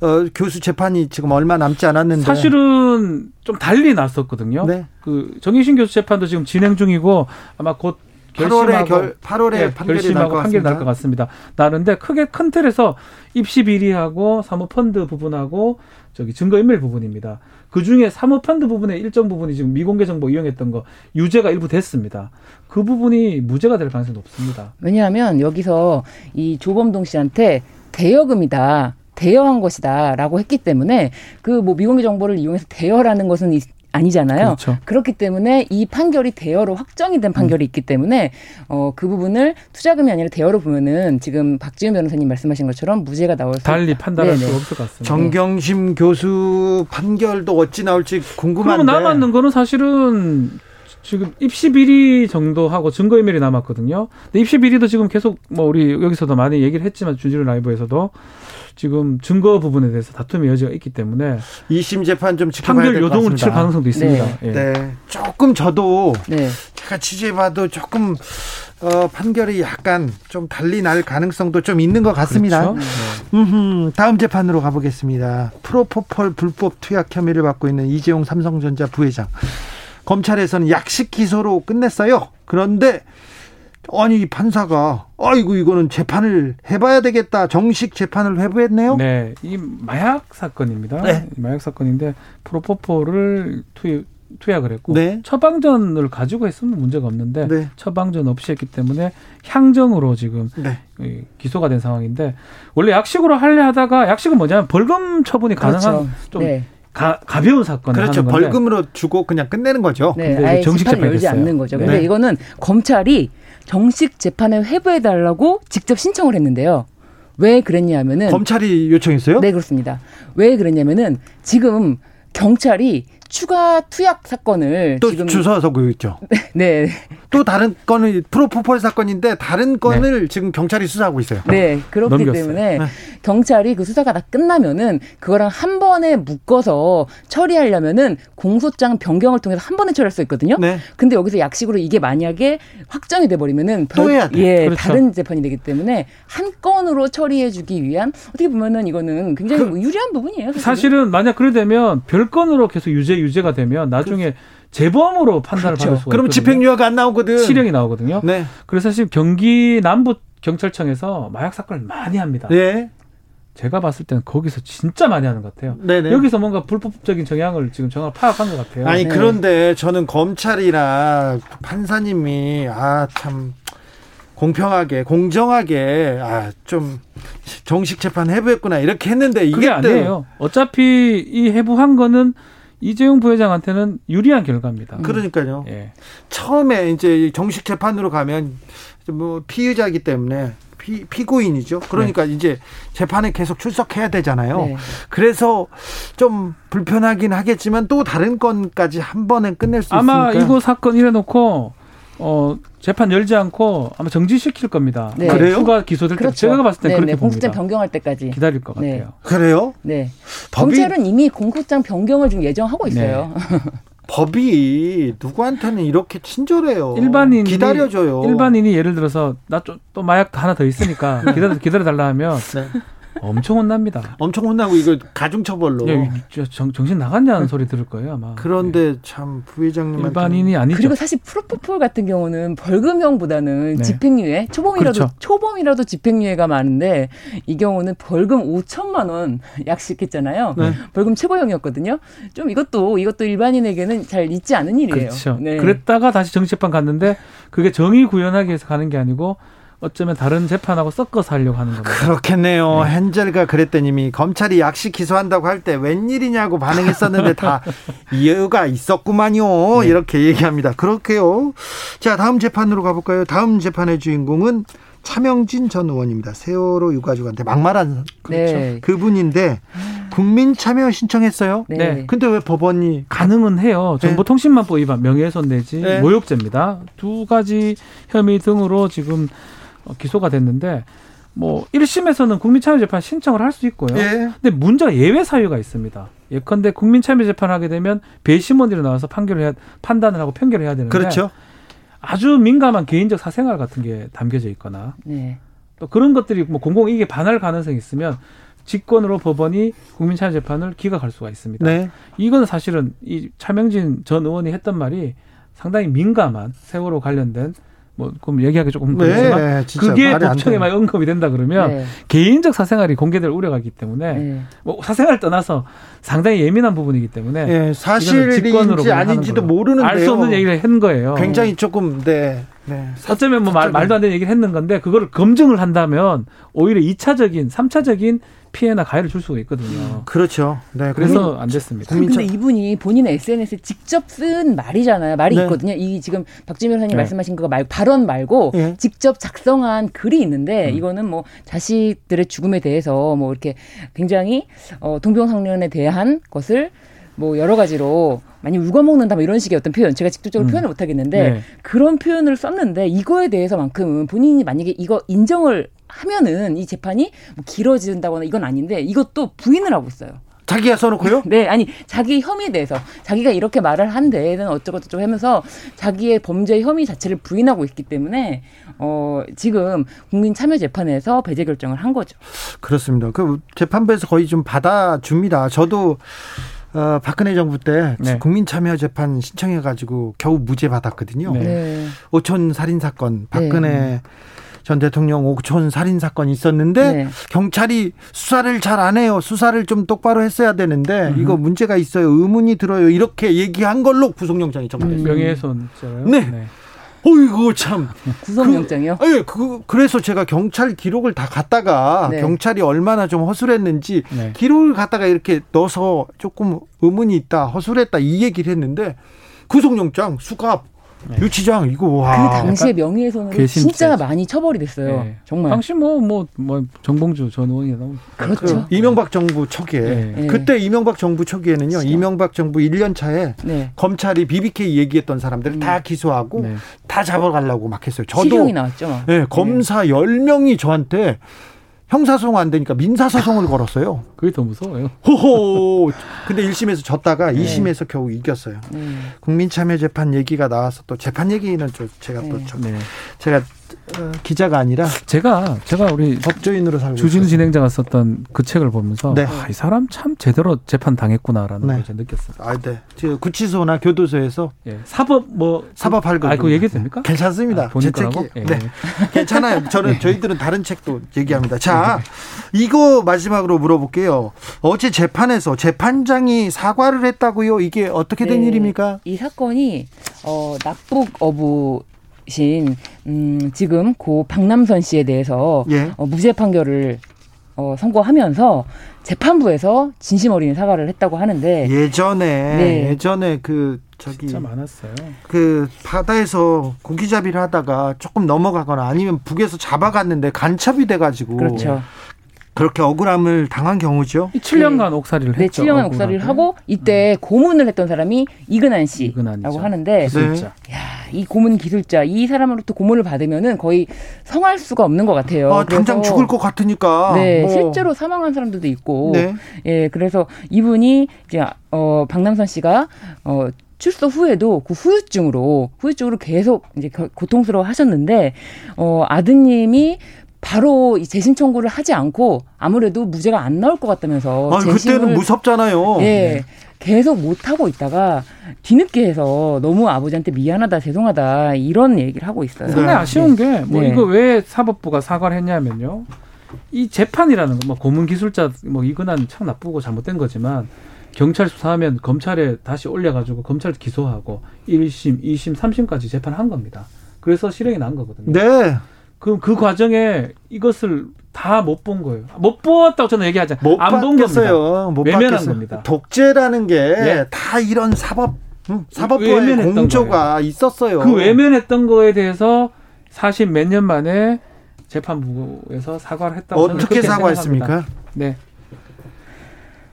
어, 교수 재판이 지금 얼마 남지 않았는데. 사실은 좀 달리 났었거든요. 네. 그 정경심 교수 재판도 지금 진행 중이고 아마 곧 8월에 결, 8월에 네, 판결이 날 판결이 날것 같습니다. 나는데 크게 큰 틀에서 입시 비리하고 사모펀드 부분하고 저기 증거 인멸 부분입니다. 그 중에 사모펀드 부분의 일정 부분이 지금 미공개 정보 이용했던 거 유죄가 일부 됐습니다. 그 부분이 무죄가 될 가능성이 높습니다. 왜냐하면 여기서 이 조범동 씨한테 대여금이다. 대여한 것이다라고 했기 때문에 그 뭐 미공개 정보를 이용해서 대여라는 것은 아니잖아요. 그렇죠. 그렇기 때문에 이 판결이 대여로 확정이 된 판결이 음. 있기 때문에 어, 그 부분을 투자금이 아니라 대여로 보면은 지금 박지훈 변호사님 말씀하신 것처럼 무죄가 나올 수 달리 판단할 수 없을 것 같습니다. 정경심 교수 판결도 어찌 나올지 궁금한데. 그러면 남았는 거는 사실은 지금 입시 비리 정도 하고 증거 인멸이 남았거든요. 근데 입시 비리도 지금 계속 뭐 우리 여기서도 많이 얘기를 했지만 주지를 라이브에서도 지금 증거 부분에 대해서 다툼의 여지가 있기 때문에 2심 재판 좀 지켜봐야 판결 요동을 칠 가능성도 있습니다. 네. 예. 네. 조금 저도 네. 제가 취재해봐도 조금 어, 판결이 약간 좀 달리 날 가능성도 좀 있는 것 같습니다. 그렇죠? 네. 다음 재판으로 가보겠습니다. 프로포폴 불법 투약 혐의를 받고 있는 이재용 삼성전자 부회장. 검찰에서는 약식 기소로 끝냈어요. 그런데 아니 판사가 아이고 이거는 재판을 해봐야 되겠다 정식 재판을 회부했네요. 네, 이 마약 사건입니다. 네. 마약 사건인데 프로포폴을 투 투약을 했고 네. 처방전을 가지고 했으면 문제가 없는데 네. 처방전 없이 했기 때문에 향정으로 지금 네. 기소가 된 상황인데 원래 약식으로 할래 하다가 약식은 뭐냐면 벌금 처분이 가능한 그렇죠. 좀 네. 가, 가벼운 사건 그렇죠. 벌금으로 주고 그냥 끝내는 거죠. 네, 아예 정식 재판을 열지 않는 거죠. 근데 네. 이거는 검찰이 정식 재판에 회부해 달라고 직접 신청을 했는데요. 왜 그랬냐면은 검찰이 요청했어요? 네, 그렇습니다. 왜 그랬냐면은 지금 경찰이 추가 투약 사건을 또 지금 주소하고 있죠. 네. 또 다른 건은 프로포폴 사건인데 다른 건을 네. 지금 경찰이 수사하고 있어요. 네. 그렇기 넘겼어요. 때문에 네. 경찰이 그 수사가 다 끝나면은 그거랑 한 번에 묶어서 처리하려면은 공소장 변경을 통해서 한 번에 처리할 수 있거든요. 네. 근데 여기서 약식으로 이게 만약에 확정이 돼 버리면은 또 해야 돼. 예, 그렇죠. 다른 재판이 되기 때문에 한 건으로 처리해 주기 위한 어떻게 보면은 이거는 굉장히 그, 유리한 부분이에요. 사실은. 사실은 만약 그래 되면 별건으로 계속 유죄 유죄가 되면 나중에 그, 재범으로 판단을 그렇죠. 받을 수가 그럼 집행유예가 안 나오거든. 실형이 나오거든요. 네. 그래서 사실 경기 남부 경찰청에서 마약 사건을 많이 합니다. 네. 제가 봤을 때는 거기서 진짜 많이 하는 것 같아요. 네네. 여기서 뭔가 불법적인 정향을 지금 정확 파악한 것 같아요. 아니 네. 그런데 저는 검찰이나 판사님이 아 참 공평하게 공정하게 아 좀 정식 재판 해부했구나 이렇게 했는데 이게 그게 아니에요. 어차피 이 해부한 거는 이재용 부회장한테는 유리한 결과입니다. 음. 그러니까요. 예. 처음에 이제 정식 재판으로 가면 뭐 피의자이기 때문에 피, 피고인이죠. 그러니까 네. 이제 재판에 계속 출석해야 되잖아요. 네. 그래서 좀 불편하긴 하겠지만 또 다른 건까지 한 번에 끝낼 수 아마 있으니까. 이거 사건 이래 놓고 어 재판 열지 않고 아마 정지시킬 겁니다. 네. 그래요? 추가 기소될 그렇죠. 때 제가 봤을 때 네, 그렇게 네. 공소장 변경할 때까지 기다릴 것 네. 같아요. 그래요? 네. 법이... 경찰은 이미 공소장 변경을 좀 예정하고 있어요. 네. 법이 누구한테는 이렇게 친절해요. 일반인 기다려줘요. 일반인이 예를 들어서 나 또 마약 하나 더 있으니까 기다려 기다려 달라 하면 네. 엄청 혼납니다. 엄청 혼나고 이거 가중처벌로. 야, 정, 신 나갔냐는 소리 들을 거예요 아마. 그런데 네. 참 부회장님 일반인이 아니죠. 그리고 사실 프로포폴 같은 경우는 벌금형보다는 네. 집행유예 초범이라도 그렇죠. 초범이라도 집행유예가 많은데 이 경우는 벌금 5천만 원 약식했잖아요. 네. 벌금 최고형이었거든요. 좀 이것도 이것도 일반인에게는 잘 잊지 않은 일이에요. 그렇죠. 네. 그랬다가 다시 정치재판 갔는데 그게 정의 구현하기 위해서 가는 게 아니고 어쩌면 다른 재판하고 섞어서 하려고 하는 겁니다. 그렇겠네요. 네. 헨젤가 그랬더니 검찰이 약식 기소한다고 할 때 웬일이냐고 반응했었는데 다 이유가 있었구만요. 네. 이렇게 얘기합니다. 그렇게요. 자, 다음 재판으로 가볼까요? 다음 재판의 주인공은 차명진 전 의원입니다. 세월호 유가족한테 막말한 그렇죠. 네. 그분인데 국민 참여 신청했어요. 네. 근데 왜 법원이 가능은 해요. 정보통신망법 위반 명예훼손 내지 네. 모욕죄입니다. 두 가지 혐의 등으로 지금 어, 기소가 됐는데 뭐 1심에서는 국민참여재판 신청을 할 수 있고요. 예. 근데 문제가 예외 사유가 있습니다. 예컨대 국민참여재판을 하게 되면 배심원들이 나와서 판결을 해야 판단을 하고 판결을 해야 되는데 그렇죠. 아주 민감한 개인적 사생활 같은 게 담겨져 있거나 네. 또 그런 것들이 뭐 공공 이익에 반할 가능성이 있으면 직권으로 법원이 국민참여재판을 기각할 수가 있습니다. 네. 이건 사실은 이 차명진 전 의원이 했던 말이 상당히 민감한 세월호 관련된 뭐 그럼 얘기하기 조금 네, 그렇지만 네, 그게 법정에 많이 언급이 된다 그러면 네. 개인적 사생활이 공개될 우려가 있기 때문에 네. 뭐 사생활 떠나서 상당히 예민한 부분이기 때문에 네, 사실인지 아닌지도 모르는데요. 알수 없는 얘기를 한 거예요. 굉장히 조금 네. 네. 어쩌면 뭐 말, 말도 안 되는 얘기를 했는 건데 그거를 검증을 한다면 오히려 2차적인, 3차적인 피해나 가해를 줄 수가 있거든요. 그렇죠. 네, 그래서 국민, 안 됐습니다. 그런데 이분이 본인의 SNS에 직접 쓴 말이잖아요. 말이 네. 있거든요. 이 지금 박지민 변호사님 네. 말씀하신 그거 말 발언 말고 네. 직접 작성한 글이 있는데 음. 이거는 뭐 자식들의 죽음에 대해서 뭐 이렇게 굉장히 어, 동병상련에 대한 것을 뭐 여러 가지로 많이 울거먹는다 뭐 이런 식의 어떤 표현 제가 직접적으로 음. 표현을 못 하겠는데 네. 그런 표현을 썼는데 이거에 대해서만큼은 본인이 만약에 이거 인정을 하면은 이 재판이 뭐 길어진다거나 이건 아닌데 이것도 부인을 하고 있어요. 자기가 써놓고요? 네, 아니 자기 혐의에 대해서 자기가 이렇게 말을 한 데에는 어쩌고저쩌고 하면서 자기의 범죄 혐의 자체를 부인하고 있기 때문에 어 지금 국민 참여 재판에서 배제 결정을 한 거죠. 그렇습니다. 그 재판부에서 거의 좀 받아줍니다. 저도 어, 박근혜 정부 때 네. 국민참여재판 신청해가지고 겨우 무죄 받았거든요. 네. 오촌 살인 사건 박근혜 네. 전 대통령 오촌 살인 사건이 있었는데 네. 경찰이 수사를 잘 안 해요. 수사를 좀 똑바로 했어야 되는데 음. 이거 문제가 있어요. 의문이 들어요. 이렇게 얘기한 걸로 구속영장이 청구됐어요. 음. 명예훼손죄요? 네. 네. 어이구 참 구속영장이요? 그, 예, 그 그래서 제가 경찰 기록을 다 갖다가 네. 경찰이 얼마나 좀 허술했는지 네. 기록을 갖다가 이렇게 넣어서 조금 의문이 있다, 허술했다 이 얘기를 했는데 구속영장 수갑 네. 유치장 이거 와. 그 당시에 명예훼손으로 진짜 많이 처벌이 됐어요. 네. 정말. 당시 뭐뭐 뭐 뭐, 뭐 정봉주 전 의원이 너무 그렇죠. 그 이명박 정부 초기에 네. 그때 이명박 정부 초기에는요. 그렇죠. 이명박 정부 1년 차에 네. 검찰이 BBK 얘기했던 사람들을 음. 다 기소하고 네. 다 잡아가려고 막 했어요. 저도 실형이 나왔죠. 네, 검사 네. 10명이 저한테 형사소송 안 되니까 민사소송을 아, 걸었어요. 그게 더 무서워요. 호호. 근데 1심에서 졌다가 네. 2심에서 겨우 이겼어요. 네. 국민참여재판 얘기가 나와서 또 재판 얘기는 좀 제가 네. 또 좀, 네. 제가 어, 기자가 아니라 제가 제가 우리 법조인으로 살고 주진우 진행자가 썼던 그 책을 보면서 네. 아, 이 사람 참 제대로 재판 당했구나라는 네. 걸 느꼈어요. 아, 네. 구치소나 교도소에서 예. 사법 뭐 사법 할거 아, 그 얘기 됩니까? 괜찮습니다. 아, 제 책이 예. 네. 괜찮아요. 저는 저희들은 다른 책도 얘기합니다. 자, 이거 마지막으로 물어볼게요. 어제 재판에서 재판장이 사과를 했다고요? 이게 어떻게 된 네. 일입니까? 이 사건이 어 납북 어부 신 음, 지금 고 박남선 씨에 대해서 예. 어, 무죄 판결을 어, 선고하면서 재판부에서 진심 어린 사과를 했다고 하는데 예전에 네. 예전에 그 저기 진짜 많았어요. 그 바다에서 고기잡이를 하다가 조금 넘어가거나 아니면 북에서 잡아갔는데 간첩이 돼가지고 그렇죠. 그렇게 억울함을 당한 경우죠. 7년간 네. 옥살이를 네, 했죠. 네, 7년간 옥살이를 하고 이때 음. 고문을 했던 사람이 이근한 씨라고 하는데 기술자. 네. 야, 이 고문 기술자 이 사람으로부터 고문을 받으면은 거의 성할 수가 없는 것 같아요. 아, 당장 죽을 것 같으니까. 네, 뭐. 실제로 사망한 사람들도 있고. 네. 예, 그래서 이분이 이제 어 박남선 씨가 어 출소 후에도 그 후유증으로 후유증으로 계속 이제 고통스러워 하셨는데 어 아드님이 바로 재심 청구를 하지 않고 아무래도 무죄가 안 나올 것 같다면서 아, 그때는 무섭잖아요. 예. 네. 계속 못 하고 있다가 뒤늦게 해서 너무 아버지한테 미안하다 죄송하다 이런 얘기를 하고 있어요. 상당히 아쉬운 네. 게뭐 네. 이거 왜 사법부가 사과를 했냐면요. 이 재판이라는 거, 뭐 고문 기술자 뭐 이거는 참 나쁘고 잘못된 거지만 경찰 수사하면 검찰에 다시 올려가지고 검찰 기소하고 1심, 2심, 3심까지 재판한 겁니다. 그래서 실형이 난 거거든요. 네. 그럼 그 과정에 이것을 다 못 본 거예요. 못 보았다고 저는 얘기하자. 안본 겁니다. 못 외면한 받겠어요. 겁니다. 독재라는 게다 예. 이런 사법 사법부의 공조가 거예요. 있었어요. 그 외면했던 거에 대해서 사실 몇 년 만에 재판부에서 사과를 했다고 어떻게 사과했습니까? 생각합니다. 네.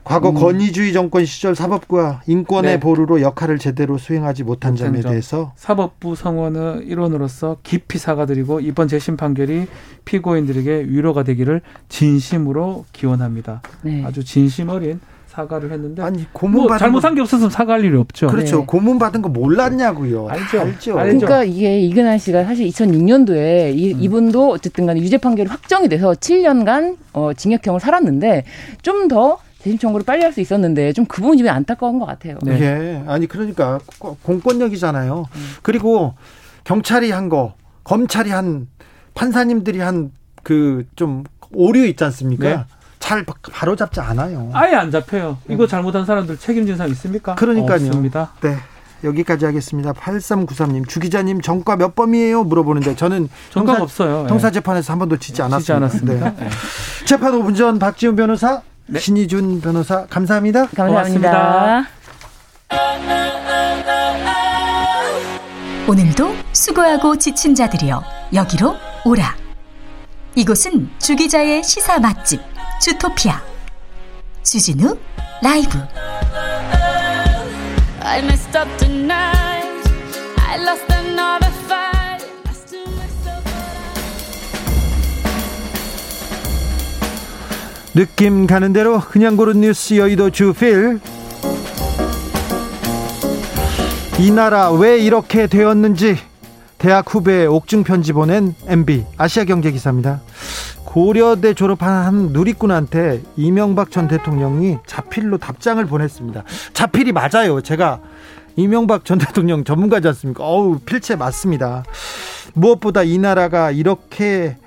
과거 음. 권위주의 정권 시절 사법부와 인권의 네. 보루로 역할을 제대로 수행하지 못한 점에 대해서 사법부 성원의 일원으로서 깊이 사과드리고 이번 재심 판결이 피고인들에게 위로가 되기를 진심으로 기원합니다. 네. 아주 진심 어린 사과를 했는데 아니 고문 뭐 잘못한 게 없었으면 사과할 일이 없죠. 그렇죠. 네. 고문 받은 거 몰랐냐고요. 알죠. 알죠. 그러니까 이게 이근한 씨가 사실 2006년도에 이, 음. 이분도 어쨌든간에 유죄 판결이 확정이 돼서 7년간 어, 징역형을 살았는데 좀더 재심 청구를 빨리 할 수 있었는데 좀 그 부분이 좀 안타까운 것 같아요. 네. 예. 아니 그러니까 공권력이잖아요. 음. 그리고 경찰이 한 거, 검찰이 한 판사님들이 한 그 좀 오류 있지 않습니까? 네. 잘 바로 잡지 않아요. 아예 안 잡혀요. 이거 음. 잘못한 사람들 책임진 사람 있습니까? 그러니까요. 없습니다. 네. 여기까지 하겠습니다. 8393님, 주 기자님 정과 몇 범이에요? 물어보는데 저는 정과가 없어요. 형사 재판에서 한 번도 지지 않았습니다. 지지 않았습니다. 네. 네. 재판 5분 전 박지훈 변호사 네. 신희준 변호사 감사합니다. 감사합니다. 오늘도 수고하고 지친 자들이여 여기로 오라. 이곳은 주기자의 시사 맛집 주토피아 주진우 라이브. I messed up tonight. I lost another 느낌 가는 대로 그냥 고른 뉴스 여의도 주필 이 나라 왜 이렇게 되었는지 대학 후배 옥중 편지 보낸 MB 아시아 경제 기사입니다. 고려대 졸업한 한 누리꾼한테 이명박 전 대통령이 자필로 답장을 보냈습니다. 자필이 맞아요. 제가 이명박 전 대통령 전문가지 않습니까? 어우 필체 맞습니다. 무엇보다 이 나라가 이렇게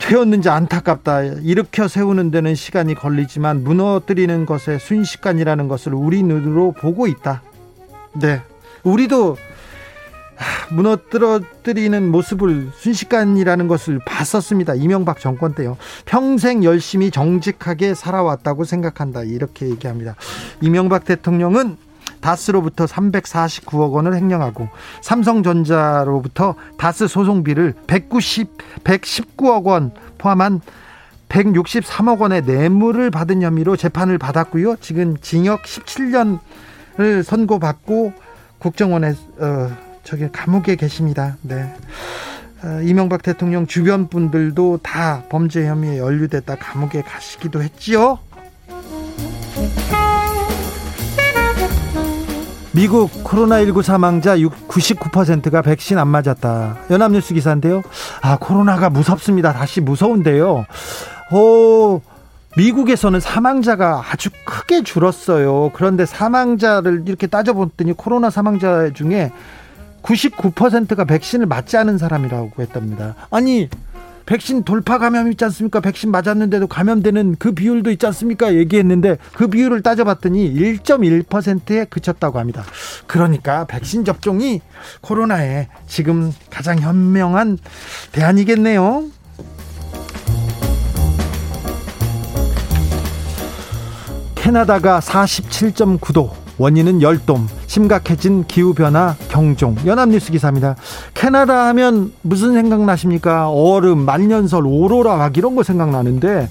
되었는지 안타깝다. 일으켜 세우는 데는 시간이 걸리지만 무너뜨리는 것에 순식간이라는 것을 우리 눈으로 보고 있다. 네. 우리도 무너뜨리는 모습을 순식간이라는 것을 봤었습니다. 이명박 정권 때요. 평생 열심히 정직하게 살아왔다고 생각한다. 이렇게 얘기합니다. 이명박 대통령은 다스로부터 349억 원을 횡령하고 삼성전자로부터 다스 소송비를 190, 119억 원 포함한 163억 원의 뇌물을 받은 혐의로 재판을 받았고요. 지금 징역 17년을 선고받고 국정원에 어, 저기 감옥에 계십니다. 네. 어, 이명박 대통령 주변 분들도 다 범죄 혐의에 연루됐다 감옥에 가시기도 했지요. 미국 코로나19 사망자 99%가 백신 안 맞았다. 연합뉴스 기사인데요. 아, 코로나가 무섭습니다. 다시 무서운데요. 오, 미국에서는 사망자가 아주 크게 줄었어요. 그런데 사망자를 이렇게 따져봤더니 코로나 사망자 중에 99%가 백신을 맞지 않은 사람이라고 했답니다. 아니, 백신 돌파 감염 있지 않습니까? 백신 맞았는데도 감염되는 그 비율도 있지 않습니까? 얘기했는데 그 비율을 따져봤더니 1.1%에 그쳤다고 합니다. 그러니까 백신 접종이 코로나에 지금 가장 현명한 대안이겠네요. 캐나다가 47.9도 원인은 열돔, 심각해진 기후변화 경종. 연합뉴스 기사입니다. 캐나다 하면 무슨 생각나십니까? 얼음, 만년설, 오로라 막 이런 거 생각나는데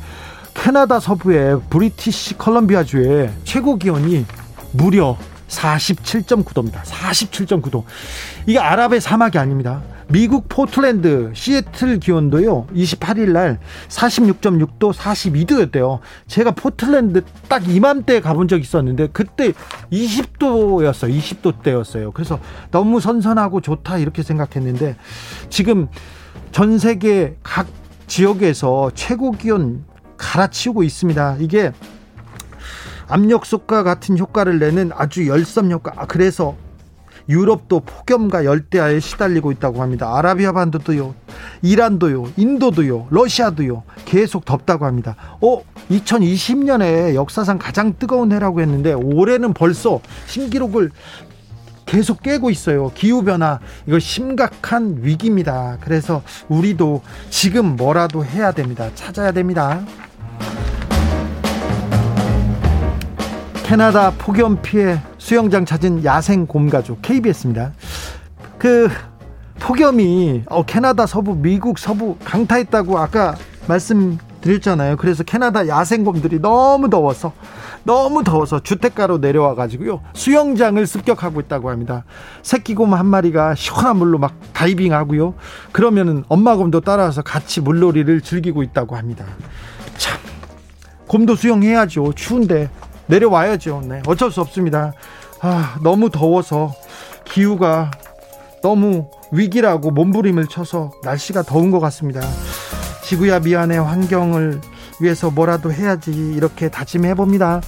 캐나다 서부의 브리티시 컬럼비아주의 최고 기온이 무려 47.9도입니다. 47.9도. 이게 아랍의 사막이 아닙니다. 미국 포틀랜드 시애틀 기온도요. 28일 날 46.6도, 42도였대요. 제가 포틀랜드 딱 이맘때 가본 적 있었는데 그때 20도였어요. 20도 때였어요. 그래서 너무 선선하고 좋다 이렇게 생각했는데 지금 전 세계 각 지역에서 최고 기온 갈아치우고 있습니다. 이게 압력솥과 같은 효과를 내는 아주 열섬 효과. 아, 그래서 유럽도 폭염과 열대야에 시달리고 있다고 합니다. 아라비아 반도도요, 이란도요, 인도도요, 러시아도요, 계속 덥다고 합니다. 어, 2020년에 역사상 가장 뜨거운 해라고 했는데 올해는 벌써 신기록을 계속 깨고 있어요. 기후변화, 이거 심각한 위기입니다. 그래서 우리도 지금 뭐라도 해야 됩니다. 찾아야 됩니다. 캐나다 폭염 피해 수영장 찾은 야생 곰가족 KBS입니다. 그 폭염이 어, 캐나다 서부, 미국 서부 강타했다고 아까 말씀드렸잖아요. 그래서 캐나다 야생곰들이 너무 더워서 너무 더워서 주택가로 내려와 가지고요 수영장을 습격하고 있다고 합니다. 새끼곰 한 마리가 시원한 물로 막 다이빙하고요. 그러면은 엄마 곰도 따라와서 같이 물놀이를 즐기고 있다고 합니다. 참 곰도 수영해야죠. 추운데 내려와야죠. 네, 어쩔 수 없습니다. 아, 너무 더워서 기후가 너무 위기라고 몸부림을 쳐서 날씨가 더운 것 같습니다. 지구야 미안해 환경을 위해서 뭐라도 해야지 이렇게 다짐해 봅니다.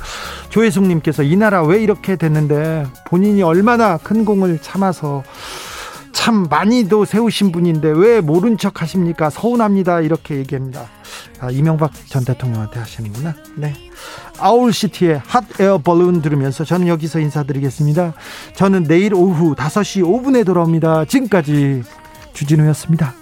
조혜숙님께서 이 나라 왜 이렇게 됐는데 본인이 얼마나 큰 공을 참아서 참 많이도 세우신 분인데 왜 모른 척 하십니까? 서운합니다. 이렇게 얘기합니다. 아, 이명박 전 대통령한테 하시는구나. 네. 아울시티의 핫 에어 벌룬 들으면서 저는 여기서 인사드리겠습니다. 저는 내일 오후 5시 5분에 돌아옵니다. 지금까지 주진우였습니다.